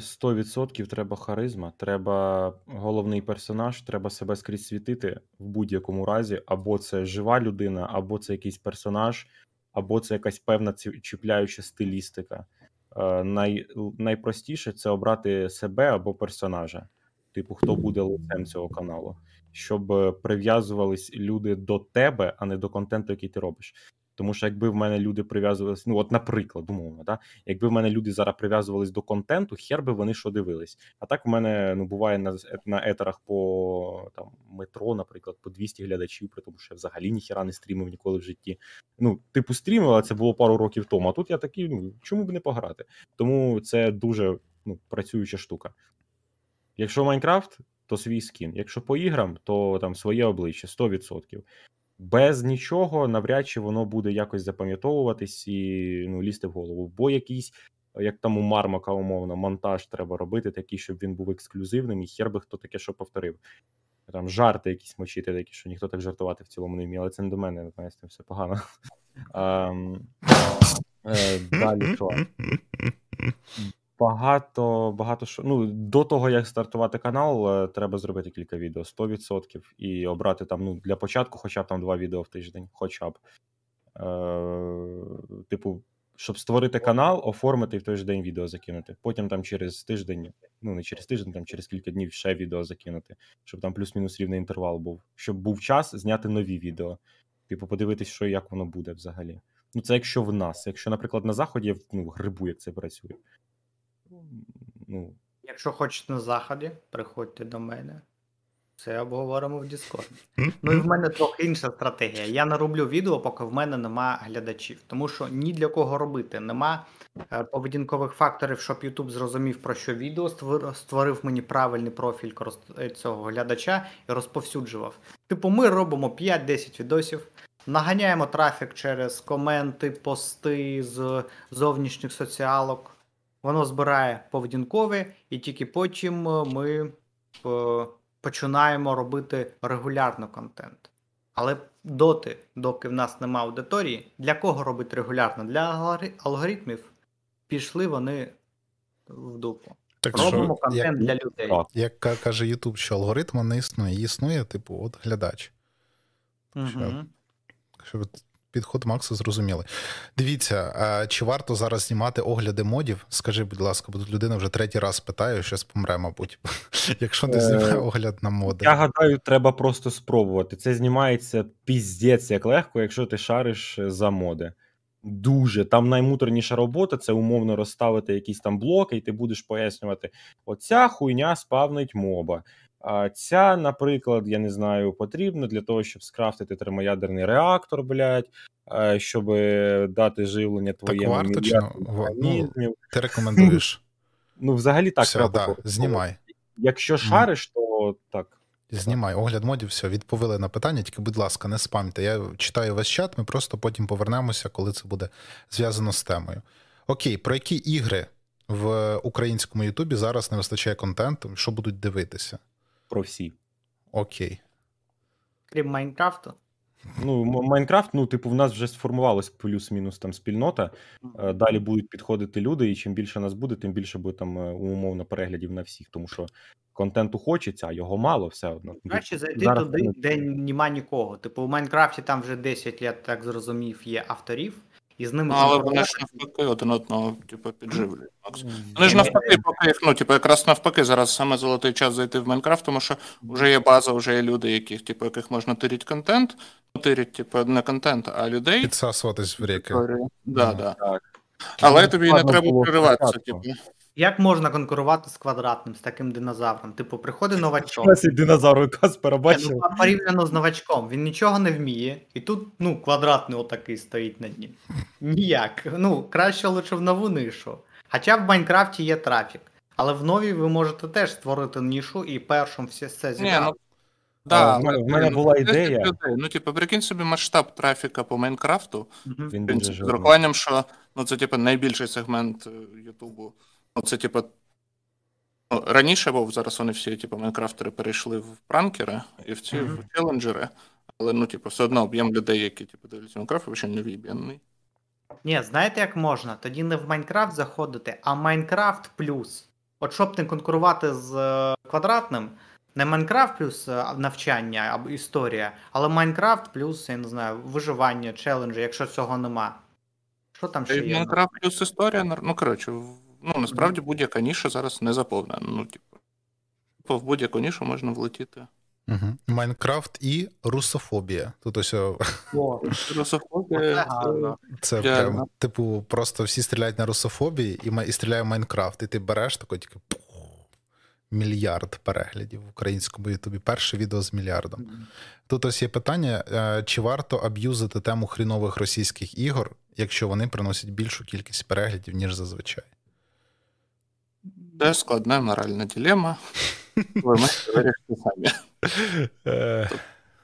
100% треба харизма, треба головний персонаж, треба себе скрізь світити в будь-якому разі. Або це жива людина, або це якийсь персонаж, або це якась певна чіпляюча стилістика. Е, Най, найпростіше це обрати себе або персонажа, типу, хто буде лицем цього каналу, щоб е, прив'язувались люди до тебе, а не до контенту, який ти робиш. Тому що якби в мене люди прив'язувалися, ну от, наприклад, умовно, да, якби в мене люди зараз прив'язувались до контенту, хер би вони що дивились. А так в мене ну буває на на етерах по там метро, наприклад, по 200 глядачів, при тому, що я взагалі ніхіра не стрімив ніколи в житті. Ну, типу, стрімив, але це було пару років тому. А тут я такий, ну чому б не пограти? Тому це дуже ну, працююча штука. Якщо Майнкрафт, то свій скін. Якщо по іграм, то там своє обличчя 100%. Без нічого навряд чи воно буде якось запам'ятовуватись і ну, лізти в голову. Бо якийсь, як там у Мармака, умовно, монтаж треба робити, такий, щоб він був ексклюзивним, і хер би хто таке що повторив. Там жарти якісь мочити, такі, що ніхто так жартувати в цілому не вміє, але це не до мене, мене з цим все погано. Ем, е, Далі що? Багато, багато що. Ну, до того, як стартувати канал, е, треба зробити кілька відео 100% і обрати там, ну, для початку, хоча б там два відео в тиждень, хоча б. Е, типу, щоб створити канал, оформити і в той же день відео закинути. Потім там через тиждень, ну не через тиждень, там через кілька днів ще відео закинути, щоб там плюс-мінус рівний інтервал був. Щоб був час зняти нові відео. Типу, подивитись, що як воно буде взагалі. Ну, це якщо в нас. Якщо, наприклад, на заході ну, грибу, як це працює. Ну, Якщо хочете на заході, приходьте до мене. Це обговоримо в Discord. Ну і в мене трохи інша стратегія. Я не роблю відео, поки в мене нема глядачів. Тому що ні для кого робити. Нема е, поведінкових факторів, щоб YouTube зрозумів, про що відео створ- створив мені правильний профіль е, цього глядача і розповсюджував. Типу, ми робимо 5-10 відосів, наганяємо трафік через коменти, пости з зовнішніх соціалок. Воно збирає поведінкові, і тільки потім е, ми е, починаємо робити регулярно контент. Але доти, доки в нас нема аудиторії, для кого робити регулярно? Для алгоритмів пішли вони в дупу. Так Робимо що, як, контент для людей. як каже YouTube, що алгоритм не існує. Існує, типу, от глядач. Мгм. Щоб підход Макса зрозуміли. Дивіться, чи варто зараз знімати огляди модів? Скажи, будь ласка, бо тут людина вже третій раз питає, щось помре, мабуть. Якщо не Е, знімає огляд на моди. Я гадаю, треба просто спробувати. Це знімається піздець як легко, якщо ти шариш за моди. Дуже там наймуторніша робота це умовно розставити якісь там блоки, і ти будеш пояснювати: оця хуйня спавнить моба. А ця, наприклад, я не знаю, потрібна для того, щоб скрафтити термоядерний реактор, блядь, е, щоб дати живлення твоєму варто чи ну, ну. Ти рекомендуєш. Ну, взагалі так Все, треба. да, знімай. Якщо шариш, то так. Знімай огляд модів, все, відповіли на питання, тільки, будь ласка, не спамте. Я читаю весь чат, ми просто потім повернемося, коли це буде зв'язано з темою. Окей, про які ігри в українському Ютубі зараз не вистачає контенту, що будуть дивитися? Про всі. Окей. Крім Майнкрафту. Ну, Майнкрафт, ну, типу, в нас вже сформувалась плюс-мінус там спільнота. Е, Далі будуть підходити люди, і чим більше нас буде, тим більше буде там е, умовно переглядів на всіх, тому що контенту хочеться, а його мало все одно. Краще зайти Зараз туди, не- де нема нікого. Типу, у Майнкрафті там вже 10 я так зрозумів, є авторів, і з ними Ну, але вони ж навпаки один одного, типу, підживлюють. Макс. Вони ж навпаки, поки їх, ну, типу, якраз навпаки, зараз саме золотий час зайти в Майнкрафт, тому що вже є база, вже є люди, яких, типу, яких можна тирити контент. Ну, тирять, типу, не контент, а людей. Підсасуватись в ріки. Да, да. Так. Але Ну, тобі не треба було прориватися, типу. Як можна конкурувати з квадратним, з таким динозавром? Типу, приходить новачок. Ось і динозавр Каспера бачив. Ну, порівняно з новачком, він нічого не вміє, і тут ну, квадратний отакий стоїть над ним. Ніяк. Ну, краще лише в нову нишу. Хоча в Майнкрафті є трафік. Але в новій ви можете теж створити нишу і першим все це зібрати. ну, да, в мене- в мене була ну, 10 ідея. людей. Ну, типу, прикинь собі масштаб трафіка по Майнкрафту. Він В дуже з жирний. урахуванням, що ну, це типу, найбільший сегмент е, Ютубу. Ну, це, типу, ну, раніше був, зараз вони всі, типу, майнкрафтери перейшли в пранкери і в ці Мгм. в челенджери. Але ну, типу, все одно об'єм людей, які типу, дивляться Майнкрафт, ще не віб'яний. Ні, знаєте, як можна? Тоді не в Майнкрафт заходити, а Майнкрафт плюс. От щоб не конкурувати з е, квадратним, не Майнкрафт плюс е, навчання або історія, але Майнкрафт плюс, я не знаю, виживання, челенджі, якщо цього нема. Що там ще є? Майнкрафт плюс історія, ну коротше, ну насправді будь-яка ніша зараз не заповнена. Ну, типу, типу, в будь-яку нішу можна влетіти. Угу. Майнкрафт і русофобія. Тут ось о, Русофобія, це- прям, типу, просто всі стріляють на русофобії і, і стріляє Майнкрафт. І ти береш такий тільки мільярд переглядів в українському Ютубі. Перше відео з мільярдом. Тут ось є питання: е, чи варто аб'юзити тему хрінових російських ігор, якщо вони приносять більшу кількість переглядів, ніж зазвичай? Це складна моральна дилема. Ви можете вирішити самі. Е,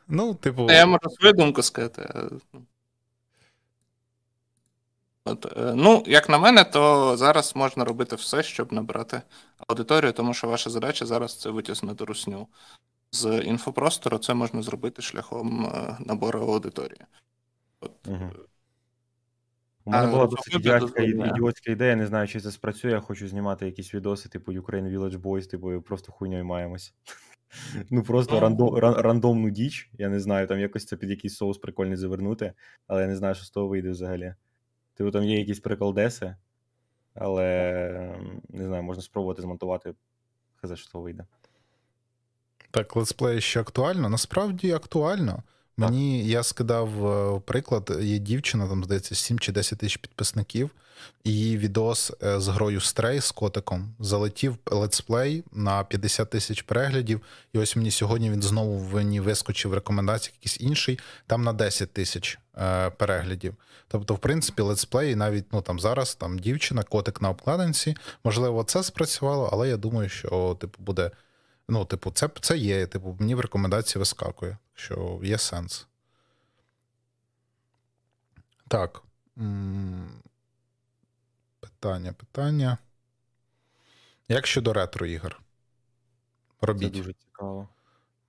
Ну, типу, Я можу свою думку сказати. ну. От, е, ну, як на мене, то зараз можна робити все, щоб набрати аудиторію, тому що ваша задача зараз це витіснити русню. З інфопростору це можна зробити шляхом е, набору аудиторії. От, Мгм. У мене А, була досить ідіотська, ідіотська ідея, не знаю, чи це спрацює. Я хочу знімати якісь відоси, типу Ukraine Village Boys, типу, просто хуйньою маємось. Ну просто Ну. рандом, ран- рандомну діч. Я не знаю, там якось це під якийсь соус прикольний завернути, але я не знаю, що з того вийде взагалі. Типу там є якісь приколдеси, але не знаю, можна спробувати змонтувати. Хз, що з того вийде. Так, летсплей ще актуально. Насправді актуально. Мені я скидав е, приклад, є дівчина, там здається, 7 чи 10 тисяч підписників, її відос е, з грою Stray з котиком залетів летсплей на 50 тисяч переглядів. І ось мені сьогодні він знову мені вискочив в рекомендаціях якийсь інший, там на 10 тисяч е, переглядів. Тобто, в принципі, летсплей навіть ну там зараз там дівчина, котик на обкладинці. Можливо, це спрацювало, але я думаю, що типу буде. Ну, типу, це, це є, типу, мені в рекомендації вискакує, що є сенс. Так. Питання, питання. Як щодо ретро ігор? Це дуже цікаво.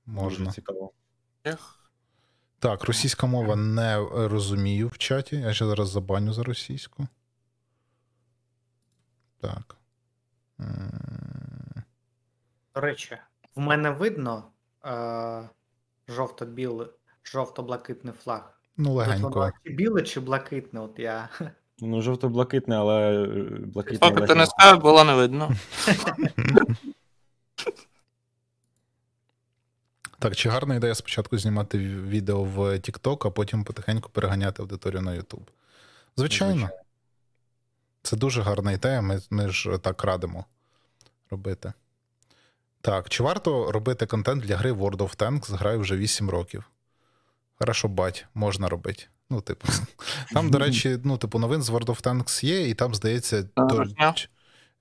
Можна. Дуже цікаво. ех, Так, російська мова не розумію в чаті. Я ще зараз забаню за російську. Так. До речі, в мене видно е, жовто-білий, жовто-блакитний флаг. Ну, Тут легенько. воно чи біле, чи блакитне, от я. Ну, жовто-блакитне, але е, блакитне. Поки ти не сказав, було не видно. Так, чи гарна ідея спочатку знімати відео в TikTok, а потім потихеньку переганяти аудиторію на YouTube? Звичайно, Звичайно. це дуже гарна ідея. Ми, ми ж так радимо робити. Так, чи варто робити контент для гри World of Tanks? Граю вже 8 років. Хорошо, бать, можна робити. Ну, типу, там, до речі, ну, типу, новин з World of Tanks є, і там, здається, то,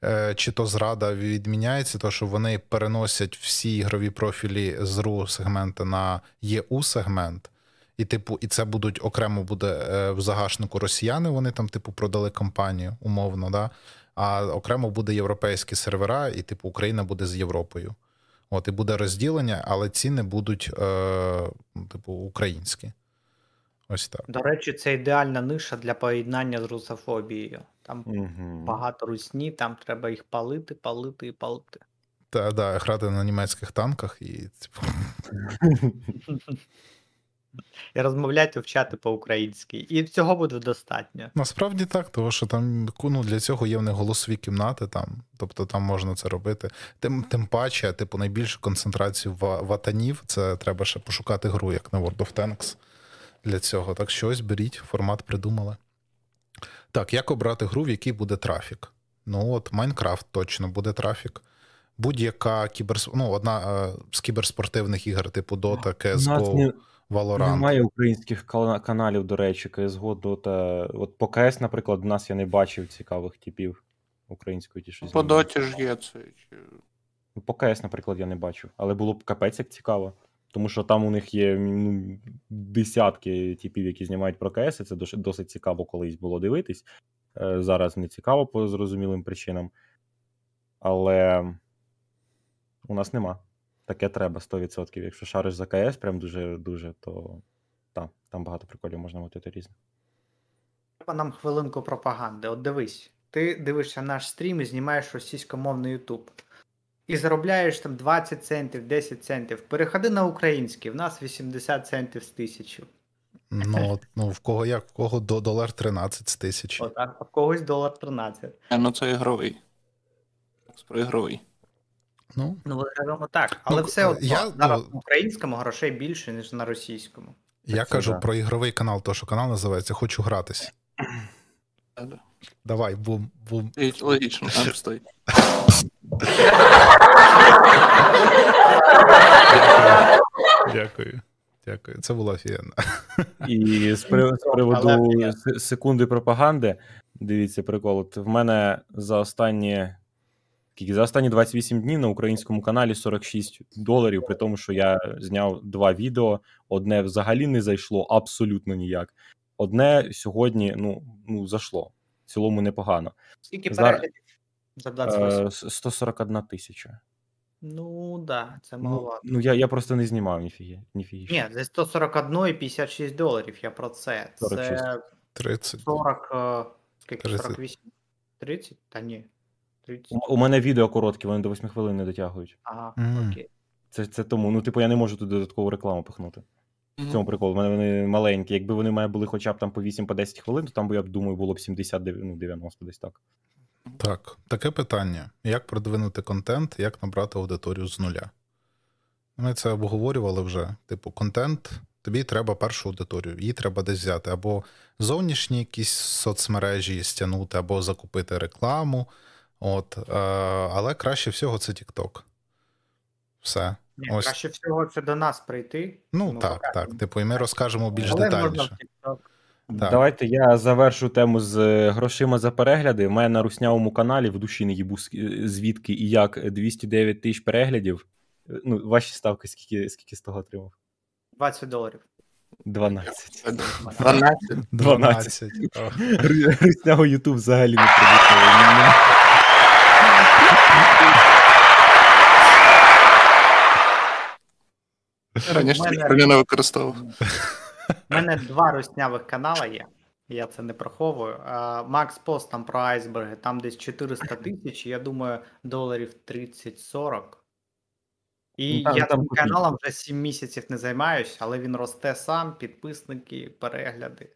е, чи то зрада відміняється, то що вони переносять всі ігрові профілі з RU сегмента на EU сегмент. І, типу, і це будуть окремо буде е, в загашнику росіяни. Вони там, типу, продали компанію, умовно, да? А окремо буде європейські сервера, і, типу, Україна буде з Європою. От, і буде розділення, але ціни будуть, е, ну, типу, українські. Ось так. До речі, це ідеальна ниша для поєднання з русофобією. Там Мгм. багато русні, там треба їх палити, палити і палити. Та да, грати на німецьких танках і типу, І розмовляти вчати по-українськи. І цього буде достатньо. насправді так, тому що там ну, для цього є в них голосові кімнати, там, тобто там можна це робити. Тим, тим паче, типу, найбільшу концентрацію ватанів це треба ще пошукати гру, як на World of Tanks для цього. Так що ось беріть, формат придумали. Так, як обрати гру, в якій буде трафік? Ну от, Майнкрафт точно буде трафік. Будь-яка кіберс... ну, одна е, з кіберспортивних ігор, типу Dota, У нас CSGO, Valorant. немає українських каналів, до речі, CSGO, Dota. От по КС, наприклад, в нас я не бачив цікавих типів української ті, що По доті ж є це. чи- Ну, По КС, наприклад, я не бачив. Але було б капець як цікаво. Тому що там у них є ну, десятки типів, які знімають про КС, і це досить цікаво колись було дивитись. Е, Зараз не цікаво по зрозумілим причинам. Але у нас нема. Таке треба 100%. Якщо шариш за КС, прям дуже-дуже, то та, там багато приколів можна мотити різних. Треба нам хвилинку пропаганди. От дивись, ти дивишся наш стрім і знімаєш російськомовний Ютуб. І заробляєш там 20 центів, 10 центів. Переходи на український, в нас 80 центів з тисячі. Ну, ну, в кого як, в кого до долар 13 з тисячі. Отак, а в когось долар 13. Е, Ну це ігровий. Про ігровий. Ну, Ну, виглядаємо так. Але Ну, все одно, я, зараз ну- на українському грошей більше, ніж на російському. я це кажу да. про ігровий канал, то що канал називається Хочу гратись. Давай, бум, бум. Логічно, там стоїть. Дякую. Дякую. Це було офігенно. І з, приводу секунди пропаганди, дивіться, прикол. От в мене за останні Скільки за останні 28 днів на українському каналі 46 доларів, при тому, що я зняв два відео. Одне взагалі не зайшло абсолютно ніяк. Одне сьогодні ну, ну зайшло. В цілому непогано. Скільки переглядів? За 28. Е, 141 тисяча. Ну, да, це Ну, маловато. ну я, я просто не знімав ніфіги. ніфіги. Ні, за 141 і 56 доларів, я про це. 46. 30. 40, е, скільки, 30. 48? 30? Та ні. 30. У, мене відео короткі, вони до 8 хвилин не дотягують. Ага, Мгм. окей. Це, це тому. Ну, типу, я не можу тут додаткову рекламу пихнути. В цьому прикол. У мене вони маленькі. Якби вони має були хоча б там по 8-10 хвилин, то там би, я б думаю, було б 70 ну, 90 десь так. Так, таке питання: як продвинути контент, як набрати аудиторію з нуля? Ми це обговорювали вже. Типу, контент, тобі треба першу аудиторію, її треба десь взяти, або зовнішні якісь соцмережі стягнути, або закупити рекламу. От, е, але краще всього це TikTok. Все. Ні, Ось. краще всього це до нас прийти. Ну, Ну, так, покажемо. так. Типу, і ми розкажемо більш Але детальніше. Так. Давайте я завершу тему з е, грошима за перегляди. У мене на руснявому каналі в душі не їбу е, звідки і як 209 тисяч переглядів. Е, Ну, ваші ставки, скільки, скільки з того отримав? 20 доларів. 12. 12. 12. О, Ру- Русняво Ютуб взагалі не прибутковий. Раніше У мене- не використовував. У мене два руснявих канала є. Я це не приховую. Макс Пост там про айсберги, там десь 400 тисяч, я думаю, доларів 30-40. І Ну, там- я там цим каналом вже 7 місяців не займаюсь, але він росте сам, підписники, перегляди.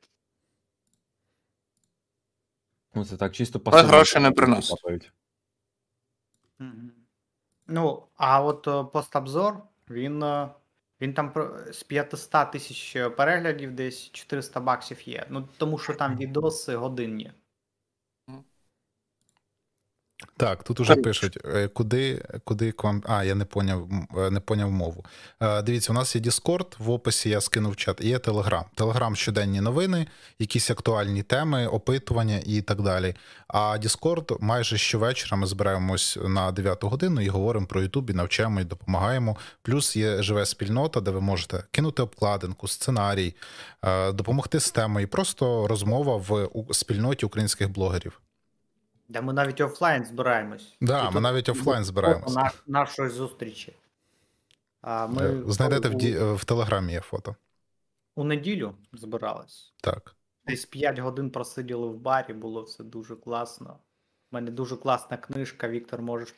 Ну, це так, чисто Але гроші не приносить. Ну, а от постобзор, він, е, він там з 500 тисяч переглядів десь 400 баксів є. Ну, тому що там відоси годинні. Так, тут уже пишуть, е, куди, куди к вам. А, я не поняв, е, не поняв мову. Е, Дивіться, у нас є Discord, в описі я скинув чат, і є Telegram. Telegram щоденні новини, якісь актуальні теми, опитування і так далі. А Discord майже щовечора ми збираємось на 9 годину і говоримо про YouTube, і навчаємо і допомагаємо. Плюс є живе спільнота, де ви можете кинути обкладинку, сценарій, допомогти з темою. І просто розмова в спільноті українських блогерів. Де ми навіть офлайн збираємось. Да, ми навіть офлайн фото збираємося. на- нашої зустрічі. А Е, ми Знайдете в, ді... в Телеграмі є фото. у неділю збирались. Так. Десь 5 годин просиділи в барі, було все дуже класно. У мене дуже класна книжка. Віктор, можеш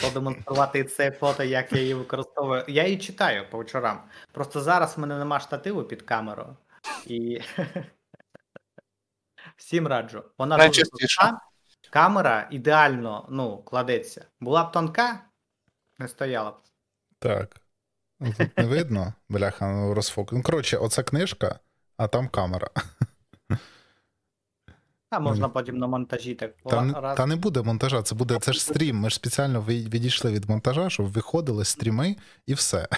продемонструвати і це фото, як я її використовую. Я її читаю по вечорам. Просто зараз в мене нема штативу під камерою. І всім раджу. Вона дуже. Камера ідеально ну, кладеться. Була б тонка, не стояла б. Так. Ну, Тут не видно, бляха, ну розфокус. Ну, коротше, оця книжка, а там камера. А можна потім на монтажі так Та, не- раз. та не буде монтажа, це буде це ж стрім. Ми ж спеціально відійшли від монтажа, щоб виходили стріми і все.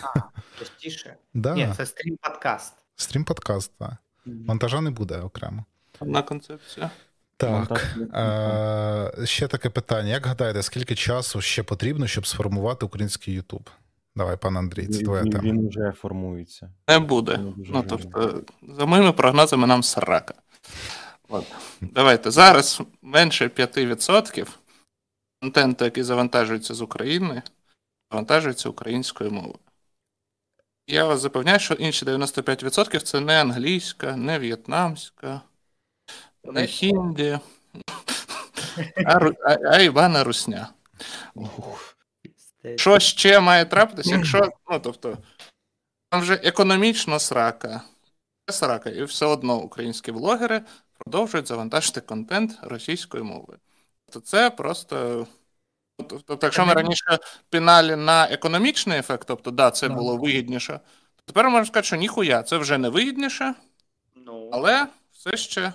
частіше. Да. Ні, це стрім подкаст. Стрім подкаст, так. Монтажа не буде окремо. Одна концепція. Так. Е, ще таке питання. Як гадаєте, скільки часу ще потрібно, щоб сформувати український Ютуб? Давай, пан Андрій, це твоя Він, тема. він вже формується. Не буде. Ну, Ну, тобто, за моїми прогнозами, нам срака. От. Давайте. Зараз менше 5% контенту, який завантажується з України, завантажується українською мовою. Я вас запевняю, що інші 95% це не англійська, не в'єтнамська, не хінді, а, а, а Івана Русня. Що ще має трапитися, якщо, ну тобто, там вже економічно срака, срака, і все одно українські блогери продовжують завантажити контент російською мовою. То це просто. Тобто, якщо ми раніше піналі на економічний ефект, тобто, да, це було вигідніше, то тепер можна сказати, що ніхуя, це вже не вигідніше, Ну, але все ще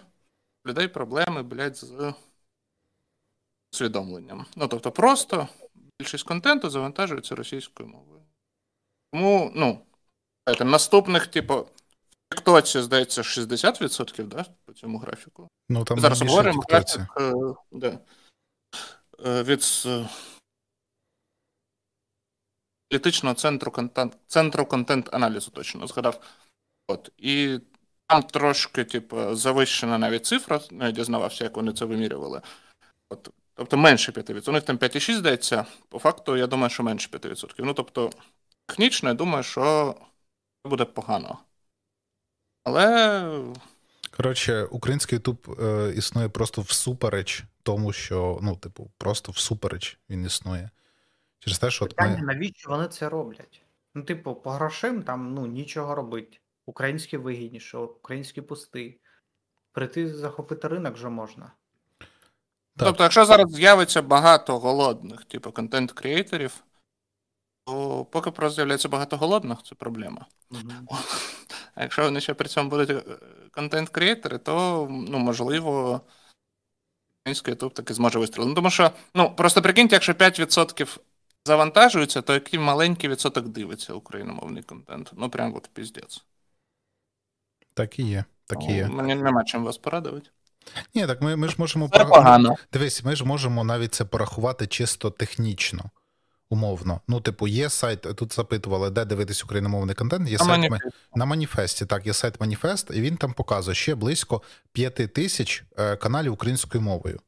людей проблеми, блядь, з усвідомленням. Ну, тобто, просто більшість контенту завантажується російською мовою. Тому, ну, знаєте, наступних, типу, в Тіктоці, здається, 60%, да, по цьому графіку. Ну там Зараз найбільше говоримо в Тіктоці. графік е, да, е, від с- аналітичного центру контент, центру контент-аналізу, точно згадав. От. І там трошки, типу, завищена навіть цифра, ну, я дізнавався, як вони це вимірювали. От. Тобто менше 5%. У них там 5,6 здається. По факту, я думаю, що менше 5%. Ну, тобто, технічно, я думаю, що буде погано. Але Коротше, український Ютуб е, існує просто всупереч тому, що, ну, типу, просто всупереч він існує. Через те, що от Питання, ми. навіщо вони це роблять? Ну, типу, по грошим там ну, нічого робити. Українські вигідніше, українські пусти. Прийти захопити ринок вже можна. Так. Тобто, якщо зараз з'явиться багато голодних, типу контент-креаторів, то поки просто з'являється багато голодних, це проблема. Мгм. А якщо вони ще при цьому будуть е, контент-креатори, то ну, можливо, український YouTube таки зможе вистрілити. Ну, тому що, ну, просто прикиньте, якщо 5% завантажується, то який маленький відсоток дивиться україномовний контент. Ну, прям от піздець. Так і є. Так і є. Ну, Мені нема чим вас порадувати. Ні, так ми, ми ж можемо Це погано. Дивись, ми ж можемо навіть це порахувати чисто технічно, умовно. Ну, типу, є сайт, тут запитували, де дивитись україномовний контент. Є на сайт мені на маніфесті. Так, є сайт Маніфест, і він там показує ще близько 5 тисяч е, каналів українською мовою.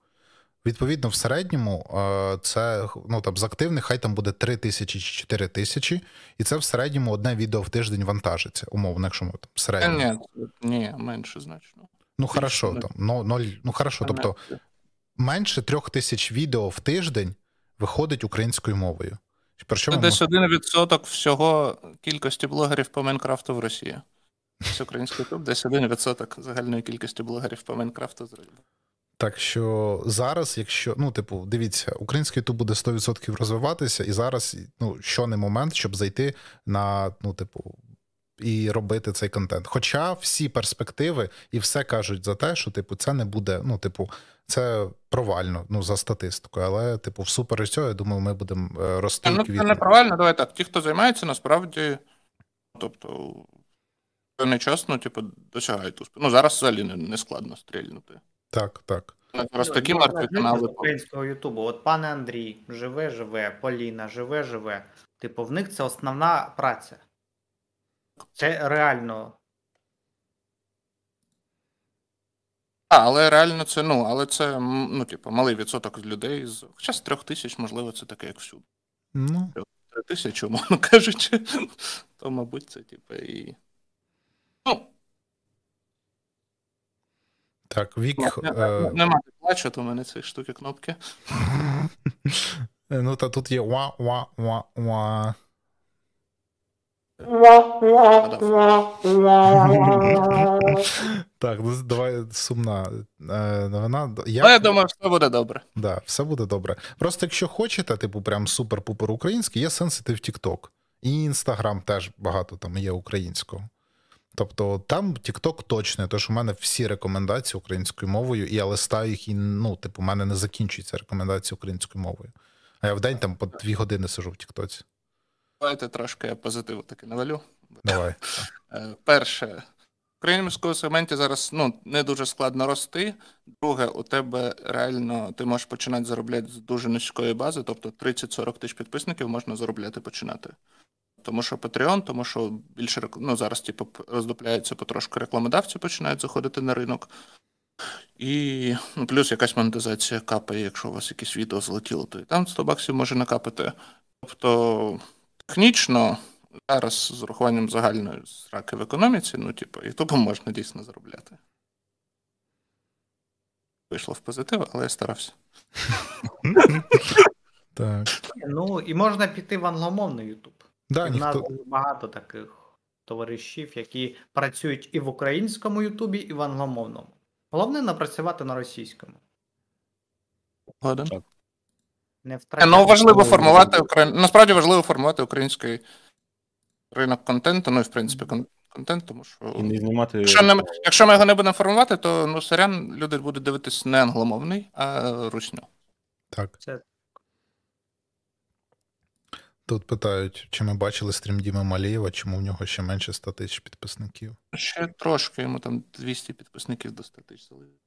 Відповідно, в середньому е, це ну там з активних хай там буде 3 тисячі чи 4 тисячі, і це в середньому одне відео в тиждень вантажиться, умовно, якщо ми там в середньому. Ні, ні, менше значно. Ну хорошо, там но, ноль, ну хорошо, тобто менше трьох тисяч відео в тиждень виходить українською мовою. Про що Це десь мож- один відсоток всього кількості блогерів по Майнкрафту в Росії. Це український YouTube, десь один відсоток загальної кількості блогерів по Майнкрафту. з- Так що зараз, якщо ну, типу, дивіться, український YouTube буде 100% розвиватися, і зараз ну, що не момент, щоб зайти на, ну, типу, і робити цей контент. Хоча всі перспективи і все кажуть за те, що типу, це не буде, ну, типу, це провально, ну, за статистикою. Але, типу, всупереч цього, я думаю, ми будемо е, рости. Ну, це квітнути. неправильно, давай так. Ті, хто займається, насправді, тобто, певний час, ну, типу, досягають успіху. Ну, зараз взагалі не, не складно стрільнути. Так, так. Зараз Ну, такі жити канали. українського Ютубу. От пане Андрій, живе, живе, Поліна, живе, живе. Типу, в них це основна праця. Це реально. А, але реально це, ну, але це, ну, типу, малий відсоток людей. З... Хоча з трьох тисяч, можливо, це таке, як всюди. Ну, Три тисячі, умовно кажучи, то, мабуть, це, типу, і. Ну, так, вік. не- Е... нема плачу, то в мене цієї штуки кнопки. Ну, та тут є ва-ва-ва-ва. Так, ну, давай сумна е, новина. Я, Але я думаю, все буде добре. да, все буде добре. Просто якщо хочете, типу, прям супер-пупер український, є сенситив TikTok. І Інстаграм теж багато там є українського. Тобто там TikTok точно, тому що в мене всі рекомендації українською мовою, і я листаю їх, і ну, типу, в мене не закінчуються рекомендації українською мовою. А я в день там по дві години сижу в Тіктоці. Давайте трошки я позитиву таки навалю. Давай. Е, Перше, в українському сегменті зараз ну, не дуже складно рости. Друге, у тебе реально ти можеш починати заробляти з дуже низької бази, тобто 30-40 тисяч підписників можна заробляти починати. Тому що Patreon, тому що більше рек- ну, зараз типу, роздупляється потрошку рекламодавці починають заходити на ринок. І ну, плюс якась монетизація капає, якщо у вас якесь відео злетіло, то і там 100 баксів може накапати. Тобто, технічно, зараз з урахуванням загальної сраки в економіці, ну, типу, ютубом можна дійсно заробляти. Вийшло в позитив, але я старався. Так. Ну, і можна піти в англомовний Ютуб. Да, І в нас дуже багато таких товаришів, які працюють і в українському Ютубі, і в англомовному. Головне напрацювати на російському. Так. Не Е, втратити. Ну, важливо формувати Украї... Насправді важливо формувати український ринок контенту, ну і в принципі контент, тому що. І не знімати. Якщо, не, якщо ми його не будемо формувати, то ну, сорян, люди будуть дивитись не англомовний, а русню. Так. Це Тут питають, чи ми бачили стрім Діми Малієва, чому в нього ще менше 100 тисяч підписників. Ще трошки, йому там 200 підписників до 100 тисяч залишилось.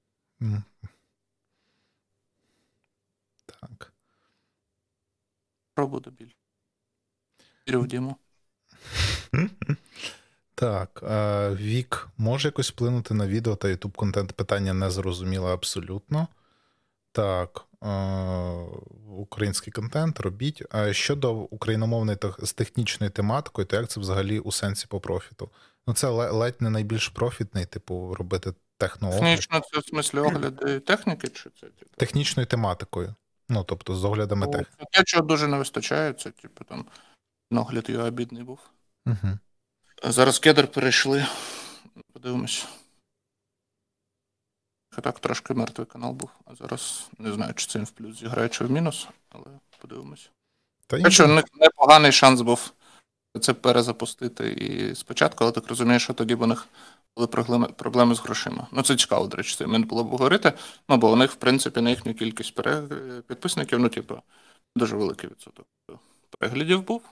Так. Про буде більше. Вірю в Діму. Так, е, вік може якось вплинути на відео та YouTube контент? Питання не зрозуміло абсолютно. Так, український контент робіть. А щодо україномовної з технічною тематикою, то як це взагалі у сенсі по профіту? Ну, це ледь не найбільш профітний, типу, робити техноогляд. Технічно це в смислі огляди техніки, чи це типу? Технічною тематикою. Ну, тобто, з оглядами Ну, тех. це Те, чого дуже не вистачає, це типу там огляд його бідний був. Угу. Зараз кедр перейшли. Подивимось. Так, трошки мертвий канал був, а зараз не знаю, чи це він в плюс зіграє, чи в мінус, але подивимось. Хоча у них непоганий шанс був це перезапустити і спочатку, але так розумію, що тоді б у них були проблеми, з грошима. Ну, це цікаво, до речі, це мені було б говорити. Ну, бо у них, в принципі, на їхню кількість пере... підписників, ну, типу, дуже великий відсоток переглядів був.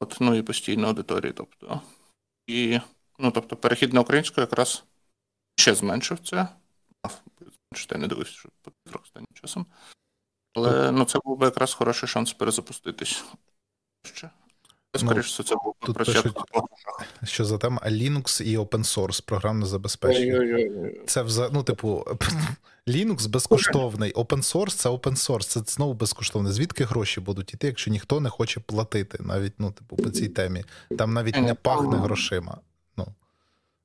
От, ну і постійно аудиторії, тобто. І, ну, тобто, перехід на українську якраз ще зменшив це. Мав зменшити, я не дивився, що по останнім часом. Але ну, це був би якраз хороший шанс перезапуститись. Ще. Скоріше, все, це був тут пишуть- що за тема Linux і open source, програмне забезпечення. Ой-ой-ой. Це вза... ну, типу, Linux безкоштовний, open source це open source, це знову безкоштовне. Звідки гроші будуть іти, якщо ніхто не хоче платити, навіть ну, типу, по цій темі. Там навіть не пахне грошима.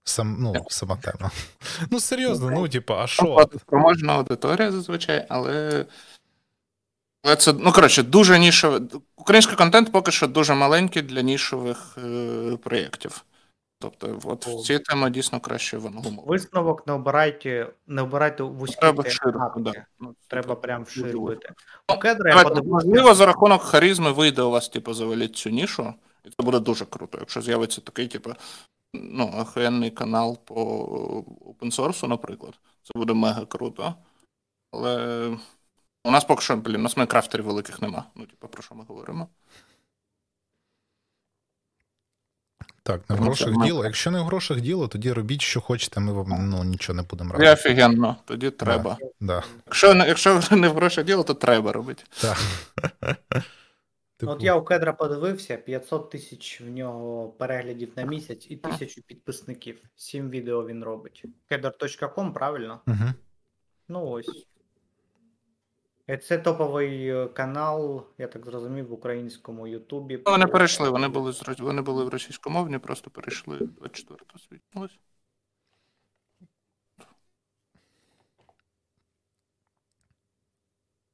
Ну, сам, ну, сама тема. Ну, серйозно, ну, типу, а що? Спроможна аудиторія зазвичай, але. Але це, ну, коротше, дуже нішове. Український контент поки що дуже маленький для нішових е, проєктів. Тобто, от в цій темі дійсно краще в англомові. Висновок не обирайте, не обирайте вузькі Треба широко, да. Ну, Треба прям вшир дуже бити. По кедру я Давайте, подивився. можливо, за рахунок харизми вийде у вас, типу, завалити цю нішу, і це буде дуже круто. Якщо з'явиться такий, типу, ну, охуєнний канал по open-source, наприклад, це буде мега круто. Але у нас поки що, блін, у нас майнкрафтерів великих нема. Ну, типу, про що ми говоримо? Так, не в Ну, грошах ми- діло. Якщо не в грошах діло, тоді робіть, що хочете, ми вам ну, нічого не будемо І радити. офігенно, тоді треба. Да. Якщо, не- якщо не в грошах діло, то треба робити. Так. Типу, От я у кедра подивився, 500 тисяч в нього переглядів на місяць і тисячу підписників. Сім відео він робить. Кедр.ком, правильно? Угу. Ну ось. Це топовий е, канал, я так зрозумів, в українському Ютубі. Ну, Вони перейшли, вони були з вони були в російськомовні, просто перейшли 24-го світнулось.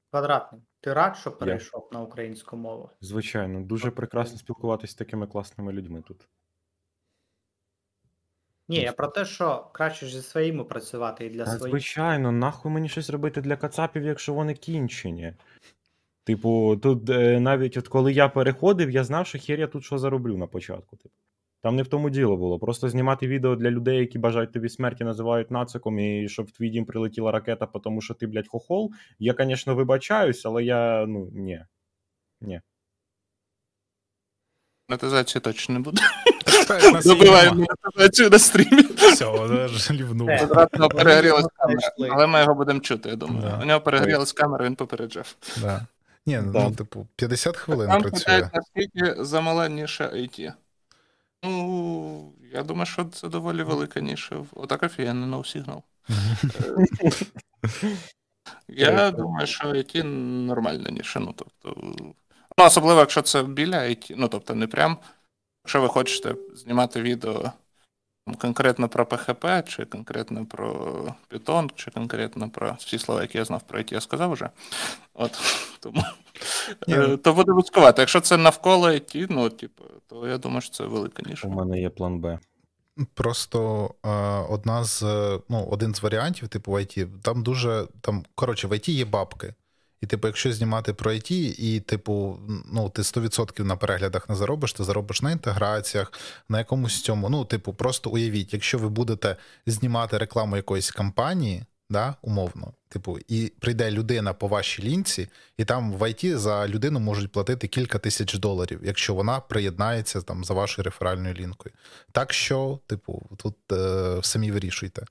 Квадратний. Ти рад, що перейшов на українську мову? Звичайно, дуже прекрасно спілкуватися з такими класними людьми тут. Ні, я про те, що краще ж зі своїми працювати і для своїх. звичайно, нахуй мені щось робити для кацапів, якщо вони кінчені. Типу, тут е, навіть от коли я переходив, я знав, що хер я тут що зароблю на початку. Типу. Там не в тому діло було. Просто знімати відео для людей, які бажають тобі смерті, називають нациком, і щоб в твій дім прилетіла ракета, тому що ти, блядь, хохол. Я, звісно, вибачаюсь, але я, ну, ні. Ні. Монетизації точно не буде. Добиваємо монетизацію на стрімі. Все, вже лівнув. Перегрілась камера, але ми його будемо чути, я думаю. Да. У нього перегрілась камера, він попереджав. Да. Ні, ну, Да. типу, 50 хвилин Там працює. питають, наскільки замала ніша IT. Ну, я думаю, що це доволі велика ніша. Отак офігенно, no signal. Я думаю, що IT нормальна ніша. Ну, тобто, ну, особливо, якщо це біля IT, ну, тобто, не прям. Якщо ви хочете знімати відео конкретно про PHP, чи конкретно про Python, чи конкретно про всі слова, які я знав про IT, я сказав вже. От, тому, е, ну- то буде вузькувати. Якщо це навколо IT, ну, типу, то я думаю, що це велика ніша. У мене є план Б. Просто е, одна з е, ну, один з варіантів, типу в IT, там дуже там, коротше, в IT є бабки. І, типу, якщо знімати про IT, і, типу, ну, ти 100% на переглядах не заробиш, ти заробиш на інтеграціях, на якомусь цьому. Ну, типу, просто уявіть, якщо ви будете знімати рекламу якоїсь компанії, да, умовно, типу, і прийде людина по вашій лінці, і там в IT за людину можуть платити кілька тисяч доларів, якщо вона приєднається там за вашою реферальною лінкою. Так що, типу, тут е, самі вирішуйте.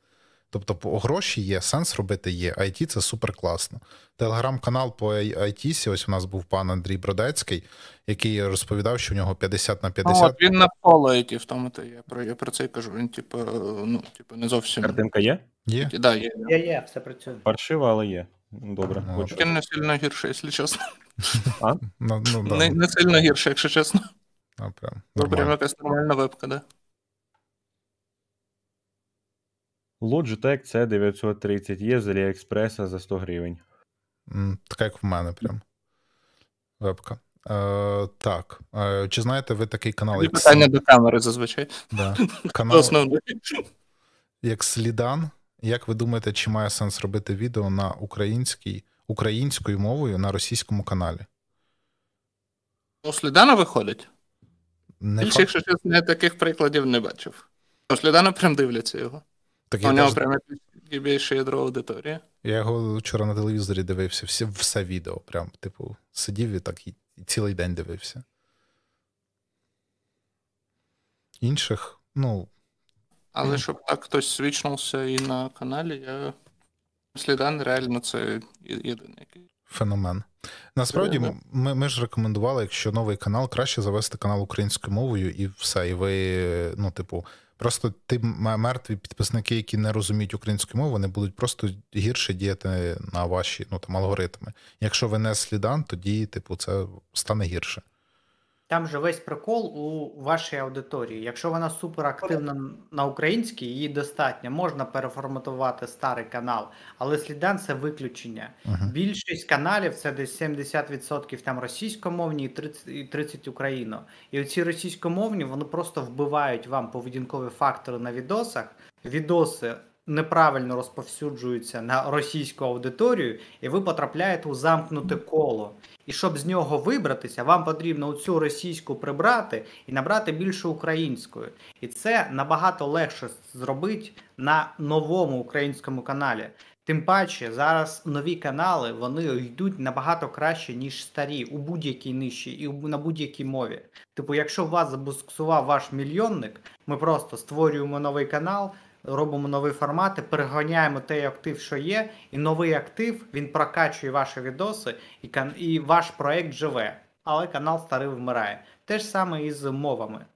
Тобто, по- гроші є, сенс робити є. IT це супер класно. Телеграм-канал по IT, ось у нас був пан Андрій Бродецький, який розповідав, що у нього 50 на Ну, 50. от він на полеті, в тому то я про я про це й кажу. Він, типу, ну, типу, не зовсім. Картинка є? Є? Да, є. Є, є, все працює. Паршива, але є. Добре, Ну, хочу. Він не сильно гірше, якщо чесно. Ну, ну, да. Не, не сильно гірше, якщо чесно. Ну, прям, нормально. якась нормальна вебка, да. Logitech C930 є з AliExpress за 100 гривень. Така, як в мене, прям. Вебка. Е, так. Е, чи знаєте ви такий канал, як, питання до камери зазвичай. да. Канал, як Слідан? Як ви думаєте, чи має сенс робити відео на українській, українською мовою на російському каналі? У Слідана виходить. Не Більше, якщо чесно, я таких прикладів не бачив. У Слідана прям дивляться його. Так У нього теж- прям якесь більше ядро аудиторії. я його вчора на телевізорі дивився, всі, все відео. Прям, типу, сидів і так і, і цілий день дивився. Інших, ну, Але щоб так хтось свічнувся і на каналі, я. Слідан реально це єдиний. який. феномен. Насправді, ми, ми ж рекомендували, якщо новий канал, краще завести канал українською мовою, і все. І ви, ну, типу, просто ти мертві підписники, які не розуміють українську мову, вони будуть просто гірше діяти на ваші ну, там, алгоритми. Якщо ви не слідан, тоді, типу, це стане гірше. Там же весь прикол у вашій аудиторії. Якщо вона суперактивна на українській, її достатньо, можна переформатувати старий канал, але слідан це виключення. Угу. Більшість каналів це десь 70% там російськомовні і 30, і 30 україно. І оці російськомовні вони просто вбивають вам поведінкові фактори на відосах. Відоси неправильно розповсюджуються на російську аудиторію, і ви потрапляєте у замкнуте коло. І щоб з нього вибратися, вам потрібно оцю російську прибрати і набрати більше української. І це набагато легше зробити на новому українському каналі. Тим паче, зараз нові канали вони йдуть набагато краще, ніж старі, у будь-якій ниші і на будь-якій мові. Типу, якщо вас забуксував ваш мільйонник, ми просто створюємо новий канал, робимо новий формат, і переганяємо той актив, що є, і новий актив він прокачує ваші відоси, і, і ваш проект живе. Але канал старий вмирає. Те ж саме і з мовами.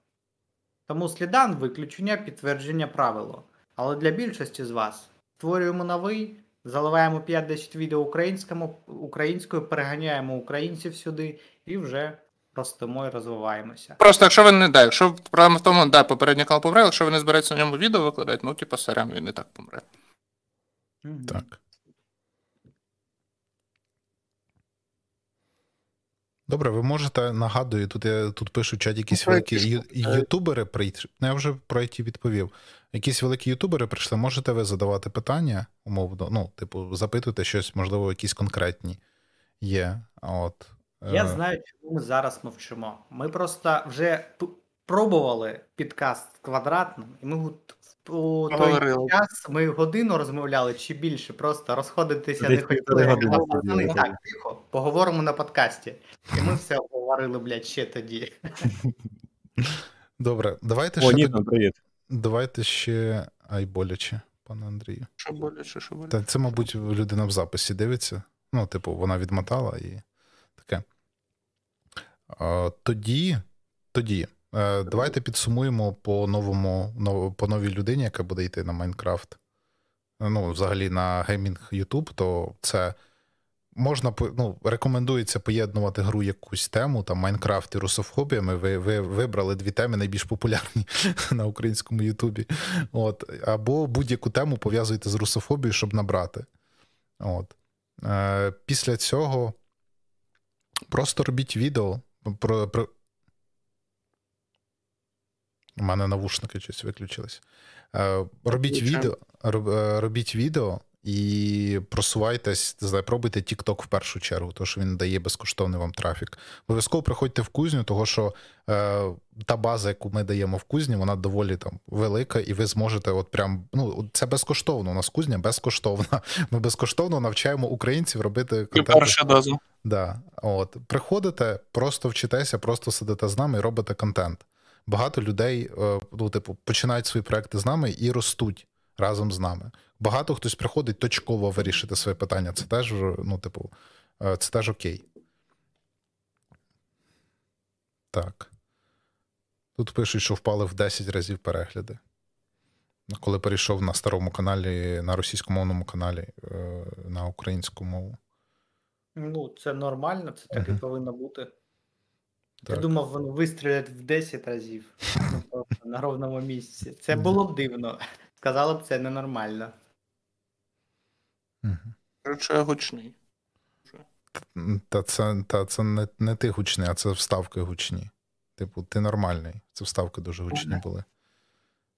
Тому слідан виключення підтвердження правило. Але для більшості з вас створюємо новий, заливаємо 5-10 відео українському, українською, переганяємо українців сюди і вже ростемо і розвиваємося. Просто якщо ви не да, якщо проблема в тому, да, попередній канал помре, якщо ви не збираєтеся на ньому відео викладати, ну типу сорян, він і так помре. Так. Добре, ви можете нагадую, тут я тут пишуть в чаті якісь Ну, великі ж- ютубери прийшли. Ну, я вже про IT відповів. Якісь великі ютубери прийшли, можете ви задавати питання, умовно, ну, типу, запитуйте щось, можливо, якісь конкретні є. От. Я Е, знаю, чому ми зараз мовчимо. Ми просто вже пробували підкаст квадратним, і ми у той Говорили. час ми годину розмовляли чи більше, просто розходитися Десь не хотіли. півтори години. Так, тихо, поговоримо на подкасті. І ми все обговорили, блядь, ще тоді. Добре, давайте О, ще, ні, так- привіт. давайте ще. Ай, боляче, пане Андрію. Що боляче, що боляче. Та це, мабуть, людина в записі дивиться. Ну, типу, вона відмотала і таке. Тоді, тоді, е, давайте підсумуємо по новому, по новій людині, яка буде йти на Майнкрафт. Ну, взагалі на геймінг YouTube, то це можна ну, рекомендується поєднувати гру якусь тему, там Майнкрафт і русофобіями. Ви, ви вибрали дві теми найбільш популярні на українському Ютубі. От, або будь-яку тему пов'язуйте з русофобією, щоб набрати. От. Е, після цього просто робіть відео. Про, про... У мене навушники щось виключились. Е, робіть відео, роб, е, робіть відео і просувайтесь, не знаю, пробуйте TikTok в першу чергу, тому що він дає безкоштовний вам трафік. Обов'язково приходьте в кузню, того що е, та база, яку ми даємо в кузні, вона доволі там велика, і ви зможете, от прям ну це безкоштовно. У нас кузня безкоштовна. Ми безкоштовно навчаємо українців робити контент. перша доза. Да, от приходите, просто вчитеся, просто сидите з нами і робите контент. Багато людей, е, ну, типу, починають свої проекти з нами і ростуть разом з нами. Багато хтось приходить точково вирішити своє питання. Це теж, ну, типу, е, це теж окей. Так. Тут пишуть, що впали в 10 разів перегляди. Коли перейшов на старому каналі, на російськомовному каналі е, на українську мову. Ну, це нормально, це так і повинно бути. Я думав, вони вистрілять в 10 разів на ровному місці. Це було б дивно. Сказали б, це ненормально. Мгм. Гучний. Та це, та це не, не ти гучний, а це вставки гучні. Типу, ти нормальний. Це вставки дуже гучні були.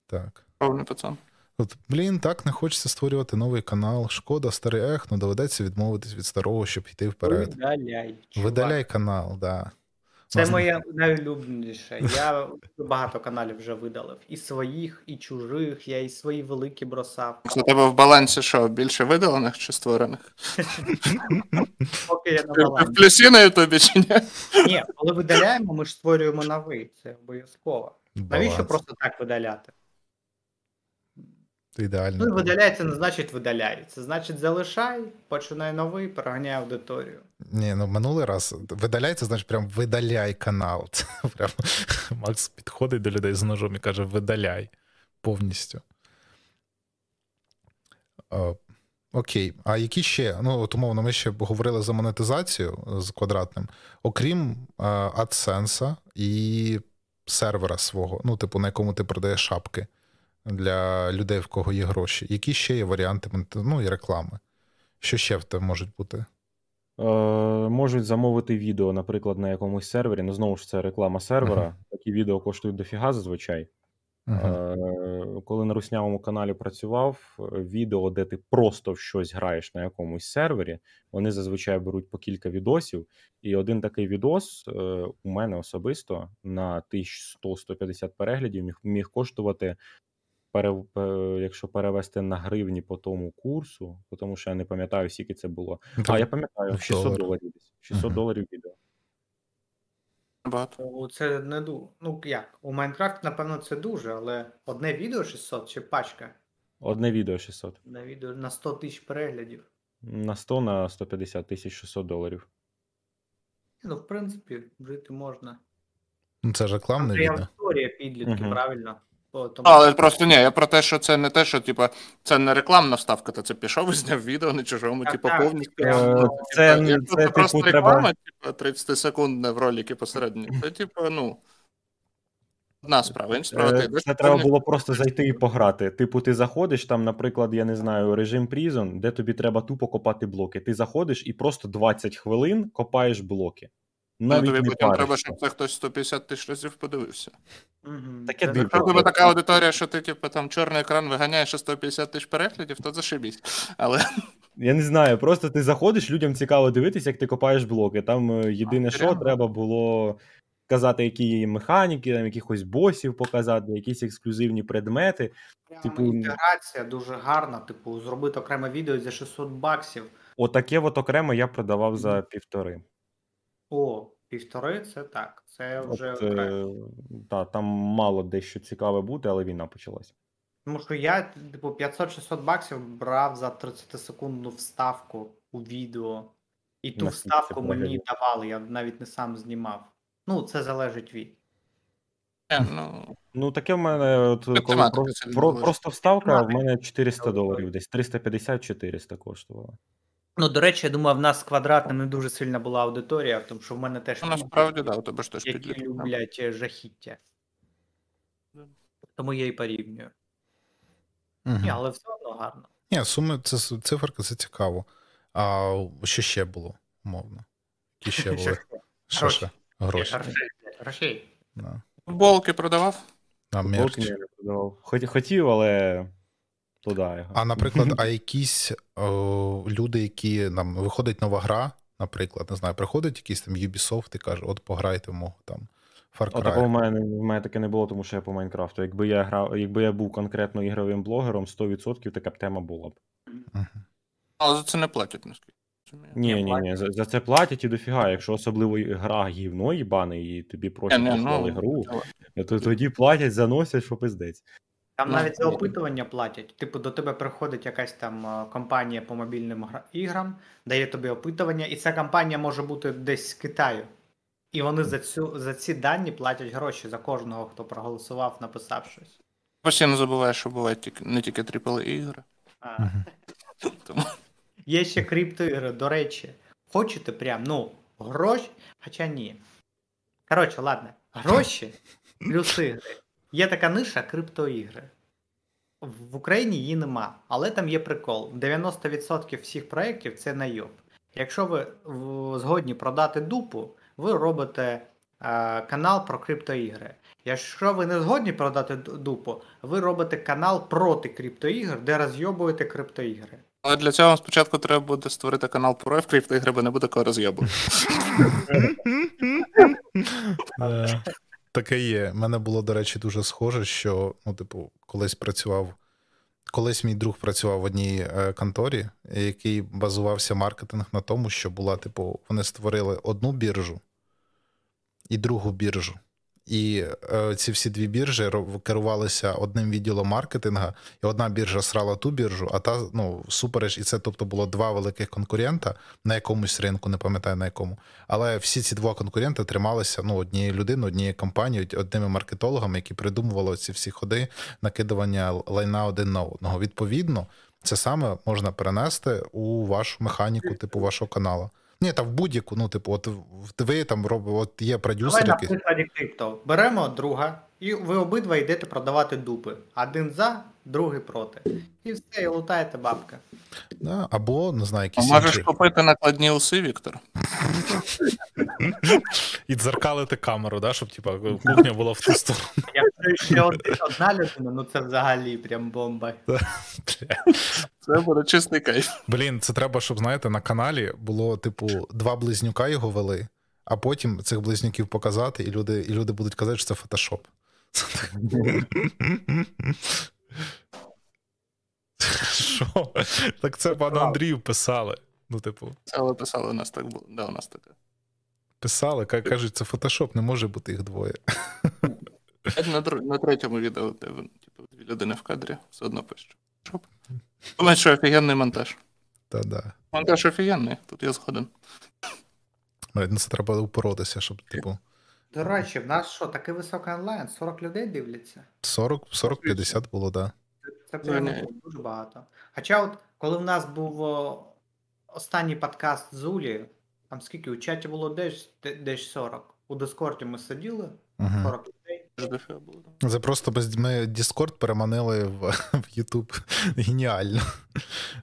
Так. Повний пацан. От, блін, так не хочеться створювати новий канал. Шкода, старий ех, ну доведеться відмовитись від старого, щоб йти вперед. Видаляй. Видаляй канал, да. Це моє найулюбленіше. Я багато каналів вже видалив. І своїх, і чужих, я і свої великі бросав. У тебе в балансі що, більше видалених чи створених? Поки я на балансі. в плюсі на Ютубі чи ні? Ні, коли видаляємо, ми ж створюємо новий. Це обов'язково. Навіщо просто так видаляти? Ідеально. Ну, це не значить видаляй. Це значить залишай, починай новий, переганяй аудиторію. Ні, ну минулий раз видаляй, це значить прям видаляй канал. Це прям Макс підходить до людей з ножом і каже: видаляй повністю. Е, окей. А які ще? Ну, от умовно, ми ще говорили за монетизацію з квадратним, окрім е, AdSense і сервера свого, ну, типу, на якому ти продаєш шапки для людей, в кого є гроші. Які ще є варіанти ну, і реклами? Що ще в тебе можуть бути? Е, можуть замовити відео, наприклад, на якомусь сервері. Ну, знову ж це реклама сервера. Мгм. Такі відео коштують дофіга зазвичай. Мгм. Е, Коли на руснявому каналі працював, відео, де ти просто в щось граєш на якомусь сервері, вони зазвичай беруть по кілька відосів. І один такий відос е, у мене особисто на 1100-150 переглядів міг, міг коштувати. Пере- Якщо перевести на гривні по тому курсу, тому що я не пам'ятаю, скільки це було. А я пам'ятаю, в 600 доларах. доларів десь. 600 Мгм. доларів відео. Багато. Ну, Це не ду. Ну як? У Майнкрафті, напевно, це дуже, але одне відео 600 чи пачка? Одне відео 600. На відео на 100 тисяч переглядів. На 100 на 150 тисяч 600 доларів. Ну, в принципі, жити можна. Ну, це ж рекламне Це відео. аудиторія підлітки, Мгм. правильно? Тому Але просто ні, я про те, що це не те, що типа це не рекламна вставка, то це пішов і зняв відео на чужому, Так, типу, повністю. Е, ну, це- це, це просто типу, реклама, типу 30 секундне в роліки посередні, то типу, ну. Одна справа, інша справа, ти Е, Це по треба повній- було просто зайти і пограти. Типу, ти заходиш там, наприклад, я не знаю, режим Prison, де тобі треба тупо копати блоки. Ти заходиш і просто 20 хвилин копаєш блоки. Ну, Навіть тобі потім треба, щоб це хтось 150 тисяч разів подивився. Мгм. Таке. Якщо в Тобто- тебе така аудиторія, що ти, типу, там чорний екран виганяєш і 150 тисяч переглядів, то зашибісь. Але Я не знаю, просто ти заходиш, людям цікаво дивитися, як ти копаєш блоки. Там е, єдине, що прямо? треба було казати, які є механіки, там якихось босів показати, якісь ексклюзивні предмети. Прямо типу, інтеграція дуже гарна, типу, зробити окреме відео за 600 баксів. Отаке от окремо я продавав за півтори. О, півтори це так. Це вже От, окремо. е, та, там мало дещо цікаве бути, але війна почалась. Тому що я, типу, 500-600 баксів брав за 30-секундну вставку у відео. І ту На скільки вставку мені переглядів? давали, я навіть не сам знімав. Ну, це залежить від. Ні, ну, Ну, таке в мене, от, коли тематика про, про, просто вставка, в мене 400 доларів, десь 350-400 коштувала. Ну, до речі, я думаю, в нас з квадратним не дуже сильна була аудиторія, тому що в мене теж ну, насправді, да, у тебе ж теж які підлітки. да. люблять е, жахіття. Тому я і порівнюю. Мгм. Ні, але все одно гарно. Ні, суми, це с- циферки, це цікаво. А що ще було, умовно? Які ще були? Що Гроші. ще? Гроші. Грошей, грошей. Да. Футболки продавав? А, Футболки я не продавав. Хоті- Хотів, але туди його. А, наприклад, а якісь о, люди, які нам виходить нова гра, наприклад, не знаю, приходить якийсь там Ubisoft і каже, от пограйте в мого там Far А такого в мене, в мене таке не було, тому що я по Майнкрафту. Якби я грав, якби я був конкретно ігровим блогером, 100% така б тема була б. Мгм. Але за це не платять, наскільки. я розумію. Ні, ні, ні, за, за це платять і дофіга. Якщо особливо гра гівно їбане, і тобі просять Ні, ні, ну, гру, то тоді платять, заносять, що пиздець. Там Ну, навіть за опитування платять. Типу, до тебе приходить якась там е, компанія по мобільним іграм, дає тобі опитування, і ця компанія може бути десь з Китаю. І вони за цю за ці дані платять гроші за кожного, хто проголосував, написав щось. Постійно забуваю, що бувають не тільки AAA ігри. Тому Є ще криптоігри, до речі. Хочете прям, ну, гроші, хоча ні. Коротше, ладно. Гроші плюс ігри. Є така ниша криптоігри. В Україні її нема, але там є прикол. 90% всіх проєктів це найоб. Якщо ви згодні продати дупу, ви робите е, канал про криптоігри. Якщо ви не згодні продати дупу, ви робите канал проти криптоігр, де розйобуєте криптоігри. Але для цього спочатку треба буде створити канал про крипто-ігри, бо не буде кого роз'єбувати. Таке є. Мене було, до речі, дуже схоже, що, ну, типу, колись працював. Колись мій друг працював в одній е, конторі, який базувався маркетинг на тому, що була, типу, вони створили одну біржу і другу біржу. І е, ці всі дві біржі керувалися одним відділом маркетинга, і одна біржа срала ту біржу, а та ну, супереч, і це тобто було два великих конкурента на якомусь ринку, не пам'ятаю на якому. Але всі ці два конкуренти трималися ну, однієї людини, однієї компанії, одними маркетологами, які придумували ці всі ходи накидування лайна один на одного. Відповідно, це саме можна перенести у вашу механіку, типу вашого каналу. Ні, та в будь-яку, ну, типу, от ви там робите, от є продюсер, Давай на який. прикладі крипто. Беремо друга, і ви обидва йдете продавати дупи. Один за, другий проти. І все, і лутаєте бабки. Да, або, не знаю, А якісь Можеш інші. купити накладні уси, Віктор. І дзеркалити камеру, да, щоб типа, кухня була в ту сторону. Якщо ще одна людина, ну це взагалі прям бомба. Це буде чистий кайф. Блін, це треба, щоб, знаєте, на каналі було, типу, два близнюка його вели, а потім цих близнюків показати, і люди, і люди будуть казати, що це фотошоп. Що? Так це пану Андрію писали. Ну, типу, Це ви писали, у нас так було. Да, у нас таке. писали, ка- кажуть, це фотошоп, не може бути їх двоє. На, др- на третьому відео, де типу, дві людини в кадрі, все одно пишу. Щоб. Думаю, що офігенний монтаж. Та-да. Монтаж офігенний, тут я згоден. Блін, Ну, це треба упоротися, щоб, типу, До речі, в нас що, такий високий онлайн? 40 людей дивляться. 40, 40-50 було, да. Це прям Ні, ні. дуже багато. Хоча, от коли в нас був о, останній подкаст з Улі, там скільки у чаті було десь, де- десь 40. У Дискорді ми сиділи, Угу. 40 людей. Це просто без ми Discord переманили в, в YouTube. Геніально.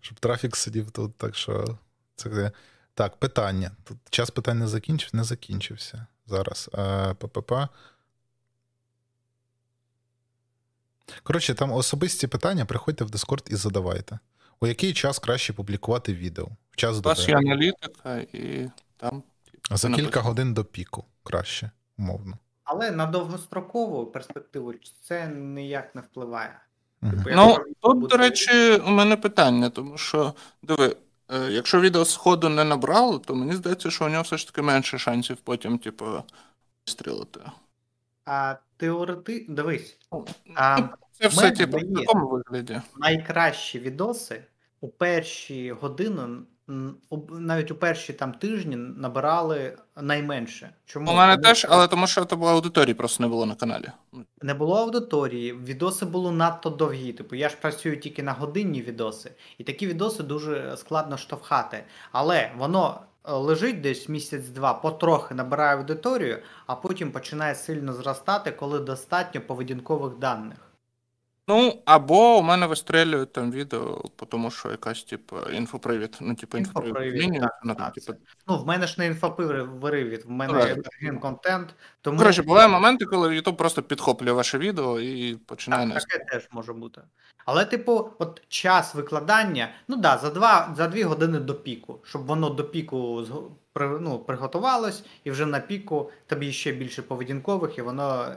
Щоб трафік сидів тут. Так що це. Так, питання. Тут час питань не закінчився, не закінчився. Зараз. Е, ППП. Коротше, там особисті питання. Приходьте в Discord і задавайте. У який час краще публікувати відео? В час до є аналітика і там. За кілька написано. годин до піку. Краще, умовно. Але на довгострокову перспективу це ніяк не впливає. Типу, Ну, тут, буде- до речі, у мене питання, тому що, диви, е, якщо відео сходу не набрало, то мені здається, що у нього все ж таки менше шансів потім, типу, вистрілити. А теорети... Дивись, Ну, а, Це все, типу, в такому вигляді. найкращі відоси у перші години, навіть у перші там тижні набирали найменше. Чому? У мене теж, але тому що тебе аудиторії просто не було на каналі. Ну, не було аудиторії, відоси були надто довгі. Типу, я ж працюю тільки на годинні відоси, і такі відоси дуже складно штовхати. Але воно лежить десь місяць-два, потрохи набирає аудиторію, а потім починає сильно зростати, коли достатньо поведінкових даних. Ну, або у мене вистрілюють там відео, тому що якась, типу, інфопривід. Ну, типу, інфопривід. Інфопривід, так, ну, так, типу, Ну, в мене ж не інфопривід, в мене ген контент. Тому Коротше, бувають моменти, коли YouTube просто підхоплює ваше відео і починає Так, таке теж може бути. Але, типу, от час викладання, ну да, за два, за дві години до піку, щоб воно до піку ну, приготувалось, і вже на піку тобі ще більше поведінкових, і воно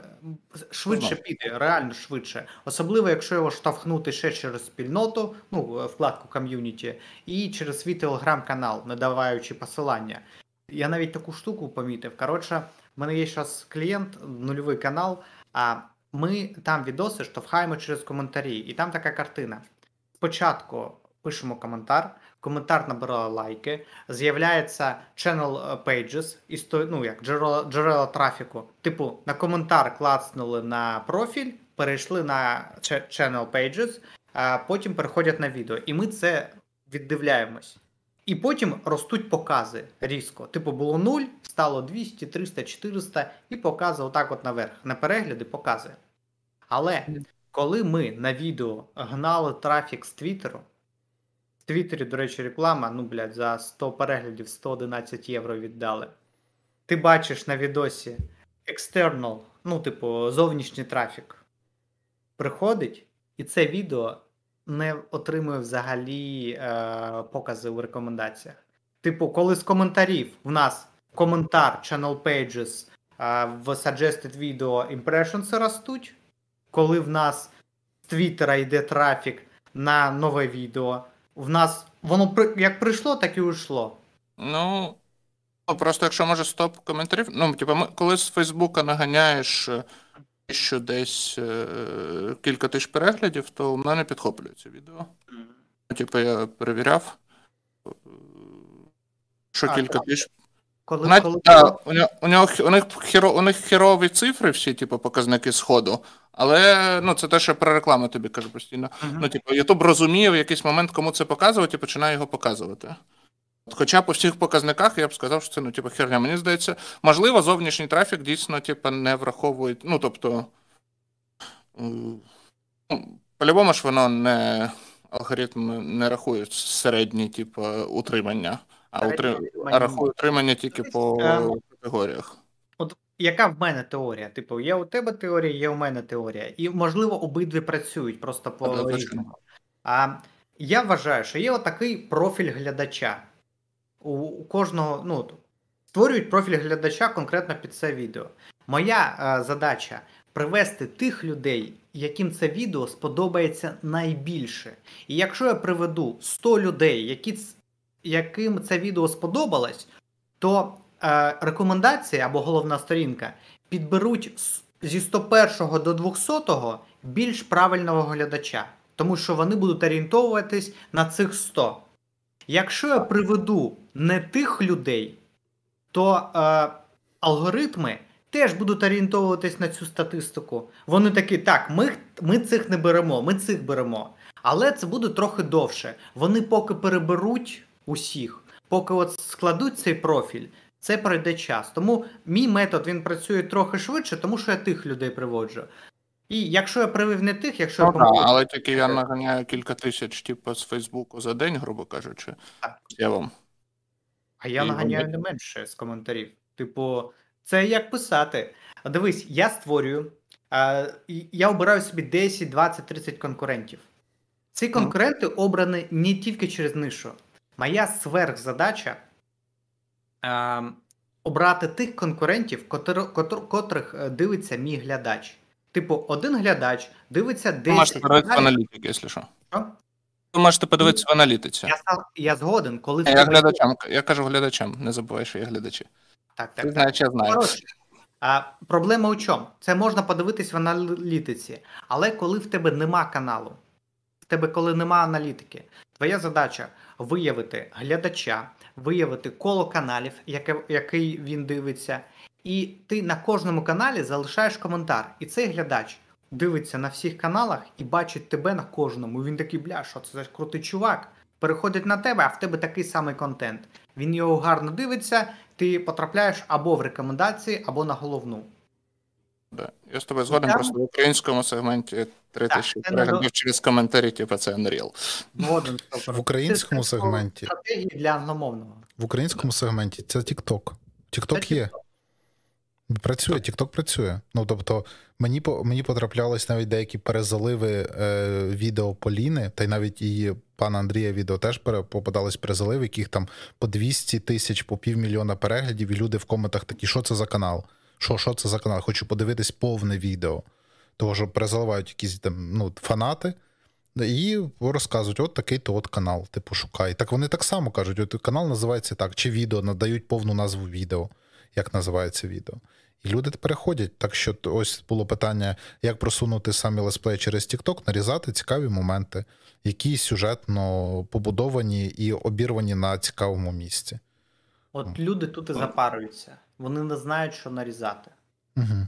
швидше піде, реально швидше. Особливо, якщо його штовхнути ще через спільноту, ну, вкладку ком'юніті, і через свій телеграм-канал, не даваючи посилання. Я навіть таку штуку помітив. Коротше, в мене є зараз клієнт, нульовий канал, а ми там відоси штовхаємо через коментарі, і там така картина. Спочатку пишемо коментар, коментар набирає лайки, з'являється channel е, pages, істо- ну, як джерела, джерела трафіку. Типу, на коментар клацнули на профіль, перейшли на channel pages, а потім переходять на відео. І ми це віддивляємось. І потім ростуть покази різко. Типу, було 0, стало 200, 300, 400, і покази отак от наверх. На перегляди покази. Але коли ми на відео гнали трафік з Твіттеру, Твіттері, до речі, реклама, ну, блядь, за 100 переглядів 111 євро віддали. Ти бачиш на відосі external, ну, типу, зовнішній трафік приходить, і це відео не отримує взагалі е, покази у рекомендаціях. Типу, коли з коментарів в нас коментар Channel Pages е, в Suggested Video Impressions ростуть, коли в нас з Твіттера йде трафік на нове відео, в нас воно як прийшло, так і уйшло. Ну, ну, просто якщо може стоп коментарів. Ну, типу, ми, коли з Фейсбука наганяєш е, що десь е, кілька тисяч переглядів, то в мене підхоплюється відео. Типу, я перевіряв, е, що А, кілька так. тисяч. Коли, Навіть, коли да, у, нього, у, нього, у, них хіро, у них хірові цифри, всі, типу, показники сходу. Але ну, це те, що про рекламу тобі кажу постійно. Мгм. Ну, типу, Ютуб розуміє в якийсь момент, кому це показувати, і починає його показувати. Хоча по всіх показниках я б сказав, що це ну, типу, херня. Мені здається, можливо, зовнішній трафік дійсно типу, не враховують. Ну, тобто, ну, по-любому ж воно не алгоритм не рахує середні, типу, утримання, а, Середнє утри... утримання а рахує утримання тільки по Ем, категоріях. От яка в мене теорія? Типу, є у тебе теорія, є у мене теорія. І, можливо, обидві працюють просто по різному. А я вважаю, що є отакий профіль глядача. У, кожного, ну, створюють профіль глядача конкретно під це відео. Моя е, задача привести тих людей, яким це відео сподобається найбільше. І якщо я приведу 100 людей, які, яким це відео сподобалось, то е, рекомендації або головна сторінка підберуть зі 101 до 200 більш правильного глядача, тому що вони будуть орієнтовуватись на цих 100. Якщо я приведу не тих людей, то е, алгоритми теж будуть орієнтовуватись на цю статистику. Вони такі, так, ми, ми цих не беремо, ми цих беремо. Але це буде трохи довше. Вони поки переберуть усіх, поки от складуть цей профіль, це пройде час. Тому мій метод він працює трохи швидше, тому що я тих людей приводжу. І якщо я привив не тих, якщо Ну, я да, але тільки я наганяю кілька тисяч, типу, з Фейсбуку за день, грубо кажучи. Так. Я вам. А я І наганяю вони- не менше з коментарів. Типу, це як писати. Дивись, я створюю, а, я обираю собі 10, 20, 30 конкурентів. Ці конкуренти обрані не тільки через нишу. Моя сверхзадача а, обрати тих конкурентів, котр, котр, котрих е, дивиться мій глядач. Типу, один глядач дивиться Ви 10 можете подивитися в аналітики, якщо що. Що? Ви можете подивитися в аналітиці. Я, я згоден, коли Я глядачам, я кажу глядачам, не забувай, що я глядачі. Так, так, Ти так. знаєш, я знаю. Коротше, а, проблема у чому? Це можна подивитись в аналітиці, але коли в тебе нема каналу, в тебе коли нема аналітики, твоя задача виявити глядача, виявити коло каналів, яке, який він дивиться, і ти на кожному каналі залишаєш коментар. І цей глядач дивиться на всіх каналах і бачить тебе на кожному. Він такий, бля, що це за крутий чувак. Переходить на тебе, а в тебе такий самий контент. Він його гарно дивиться, ти потрапляєш або в рекомендації, або на головну. Да. Я з тобою згоден, просто в українському сегменті 3 тисячі переглядів через коментарі, типу, це Unreal. Згоден. В українському сегменті. стратегії для англомовного. В українському сегменті це TikTok. TikTok є. Працює, TikTok працює. Ну тобто, мені по- мені потраплялись навіть деякі перезаливи е, відео Поліни, та й навіть і пана Андрія відео теж попадались перезаливи, яких там по 200 тисяч, по півмільйона переглядів, і люди в коментах такі, що це за канал? Що, що це за канал? Хочу подивитись повне відео. Того, що перезаливають якісь там ну, фанати. І розказують, от такий то от канал, типу, шукай. Так вони так само кажуть, от канал називається так, чи відео надають повну назву відео, як називається відео. І люди переходять. Так що ось було питання, як просунути самі летсплеї через TikTok, нарізати цікаві моменти, які сюжетно побудовані і обірвані на цікавому місці. От люди тут і запарюються. Вони не знають, що нарізати. Угу.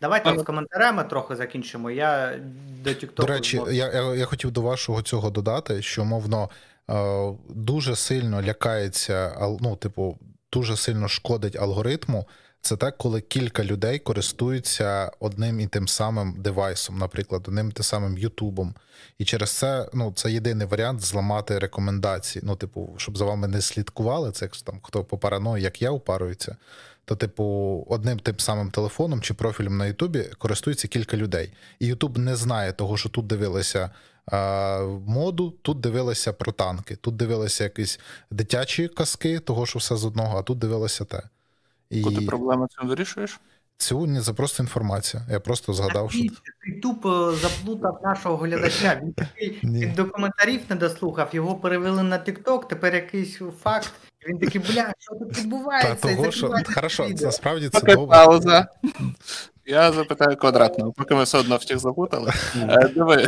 Давайте Але- з коментарями трохи закінчимо. Я до TikTok. До речі, я, я, я хотів до вашого цього додати, що, мовно, е, дуже сильно лякається, ну, типу, дуже сильно шкодить алгоритму. Це так, коли кілька людей користуються одним і тим самим девайсом, наприклад, одним і тим самим Ютубом. І через це ну, це єдиний варіант зламати рекомендації. Ну, типу, щоб за вами не слідкували, це як там хто по параної, як я упарується, то, типу, одним тим самим телефоном чи профілем на Ютубі користується кілька людей. І Ютуб не знає того, що тут дивилися а, моду, тут дивилися про танки, тут дивилися якісь дитячі казки, того, що все з одного, а тут дивилися те. І ти проблему цим вирішуєш? сьогодні це просто інформація. Я просто згадав, що Ти, тупо заплутав нашого глядача. Він такий до коментарів не дослухав, його перевели на TikTok, тепер якийсь факт. Він такий, бля, що тут відбувається? І того, що хорошо, відео. насправді це Поки добре. пауза. Я запитаю квадратного, поки ми все одно всіх запутали. Е, Диви,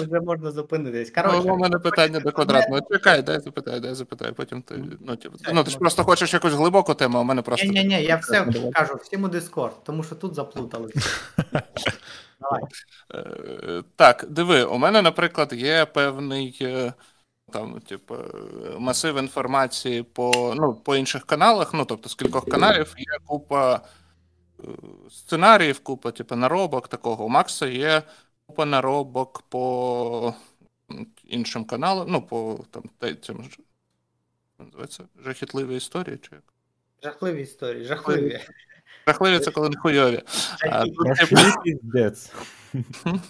вже можна зупинитись. ну, Коротше, у мене питання до квадратного. Чекай, дай запитаю, дай запитаю. Потім ти. Ну, типу, ну ти ж просто хочеш якусь глибоку тему, а у мене просто. ні, ні, ні, я все кажу, всім у Discord, тому що тут заплутали. Давай. Е, Так, диви, у мене, наприклад, є певний е, там, типу, е, масив інформації по, ну, по інших каналах. Ну, тобто, з кількох каналів є купа е, сценаріїв, купа, типу, наробок такого. У Макса є купа наробок по іншим каналам, ну, по там, цим називається жахітливі історії, чи як? Жахливі історії, жахливі. Жахливі це коли не хуйові. Тут, типу,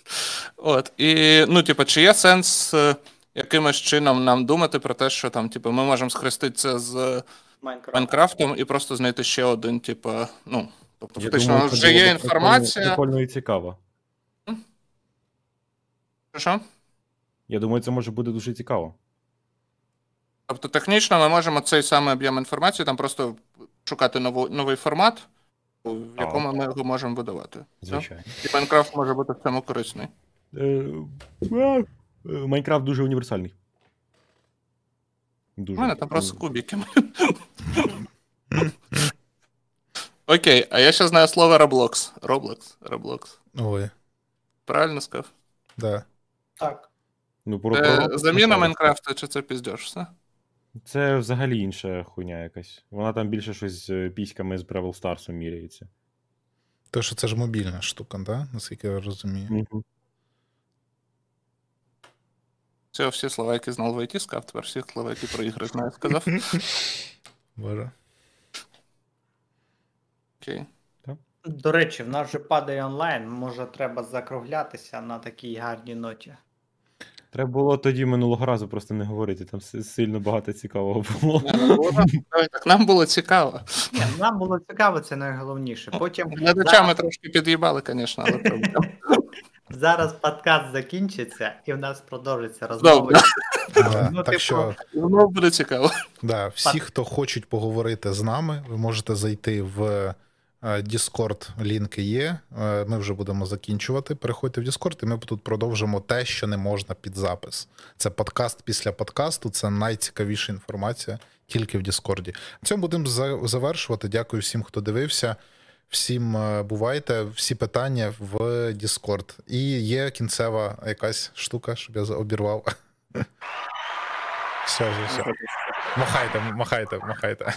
От, і, ну, типу, чи є сенс е, якимось чином нам думати про те, що там, типу, ми можемо схреститися з Майнкрафт. Майнкрафтом і просто знайти ще один, типу, ну, тобто, Я фактично, думаю, це вже є інформація. Прикольно, прикольно і цікаво. Що? Я думаю, це може бути дуже цікаво. Тобто, технічно ми можемо цей самий об'єм інформації там просто шукати нову, новий формат, в якому ми його можемо видавати. Звичайно. І Майнкрафт може бути в цьому корисний. Е, е, Майнкрафт дуже універсальний. У мене там просто кубики. Окей, а я ще знаю слово Roblox. Roblox. Roblox. Ой, Правильно сказав? да. Так. Ну, про, Це про заміна. Майнкрафта, чи це піздєш все? Це взагалі інша хуйня якась. Вона там більше щось з піськами з Бравл Старсом міряється. То, що це ж мобільна штука, да? наскільки я розумію. Мгм. Це всі слова, які знав в ІТ, сказав, тепер всі слова, які про ігри знаю, сказав. Боже. Окей. До речі, в нас вже падає онлайн, може треба закруглятися на такій гарній ноті. Треба було тоді минулого разу просто не говорити, там сильно багато цікавого було. Ну, так, нам було цікаво. Нам було цікаво, це найголовніше. Потім Глядачами трошки під'їбали, звісно, але. зараз подкаст закінчиться і в нас продовжиться розмова. Ну, так типу, що, Воно буде цікаво. да, всі, хто хочуть поговорити з нами, ви можете зайти в е, Discord, лінки є. Е, Ми вже будемо закінчувати. Переходьте в Discord, і ми тут продовжимо те, що не можна під запис. Це подкаст після подкасту, це найцікавіша інформація тільки в Discord. Цьому будемо завершувати. Дякую всім, хто дивився. Всім е, бувайте, всі питання в Discord. І є кінцева якась штука, щоб я обірвав. Все, все. Махайте, махайте, махайте.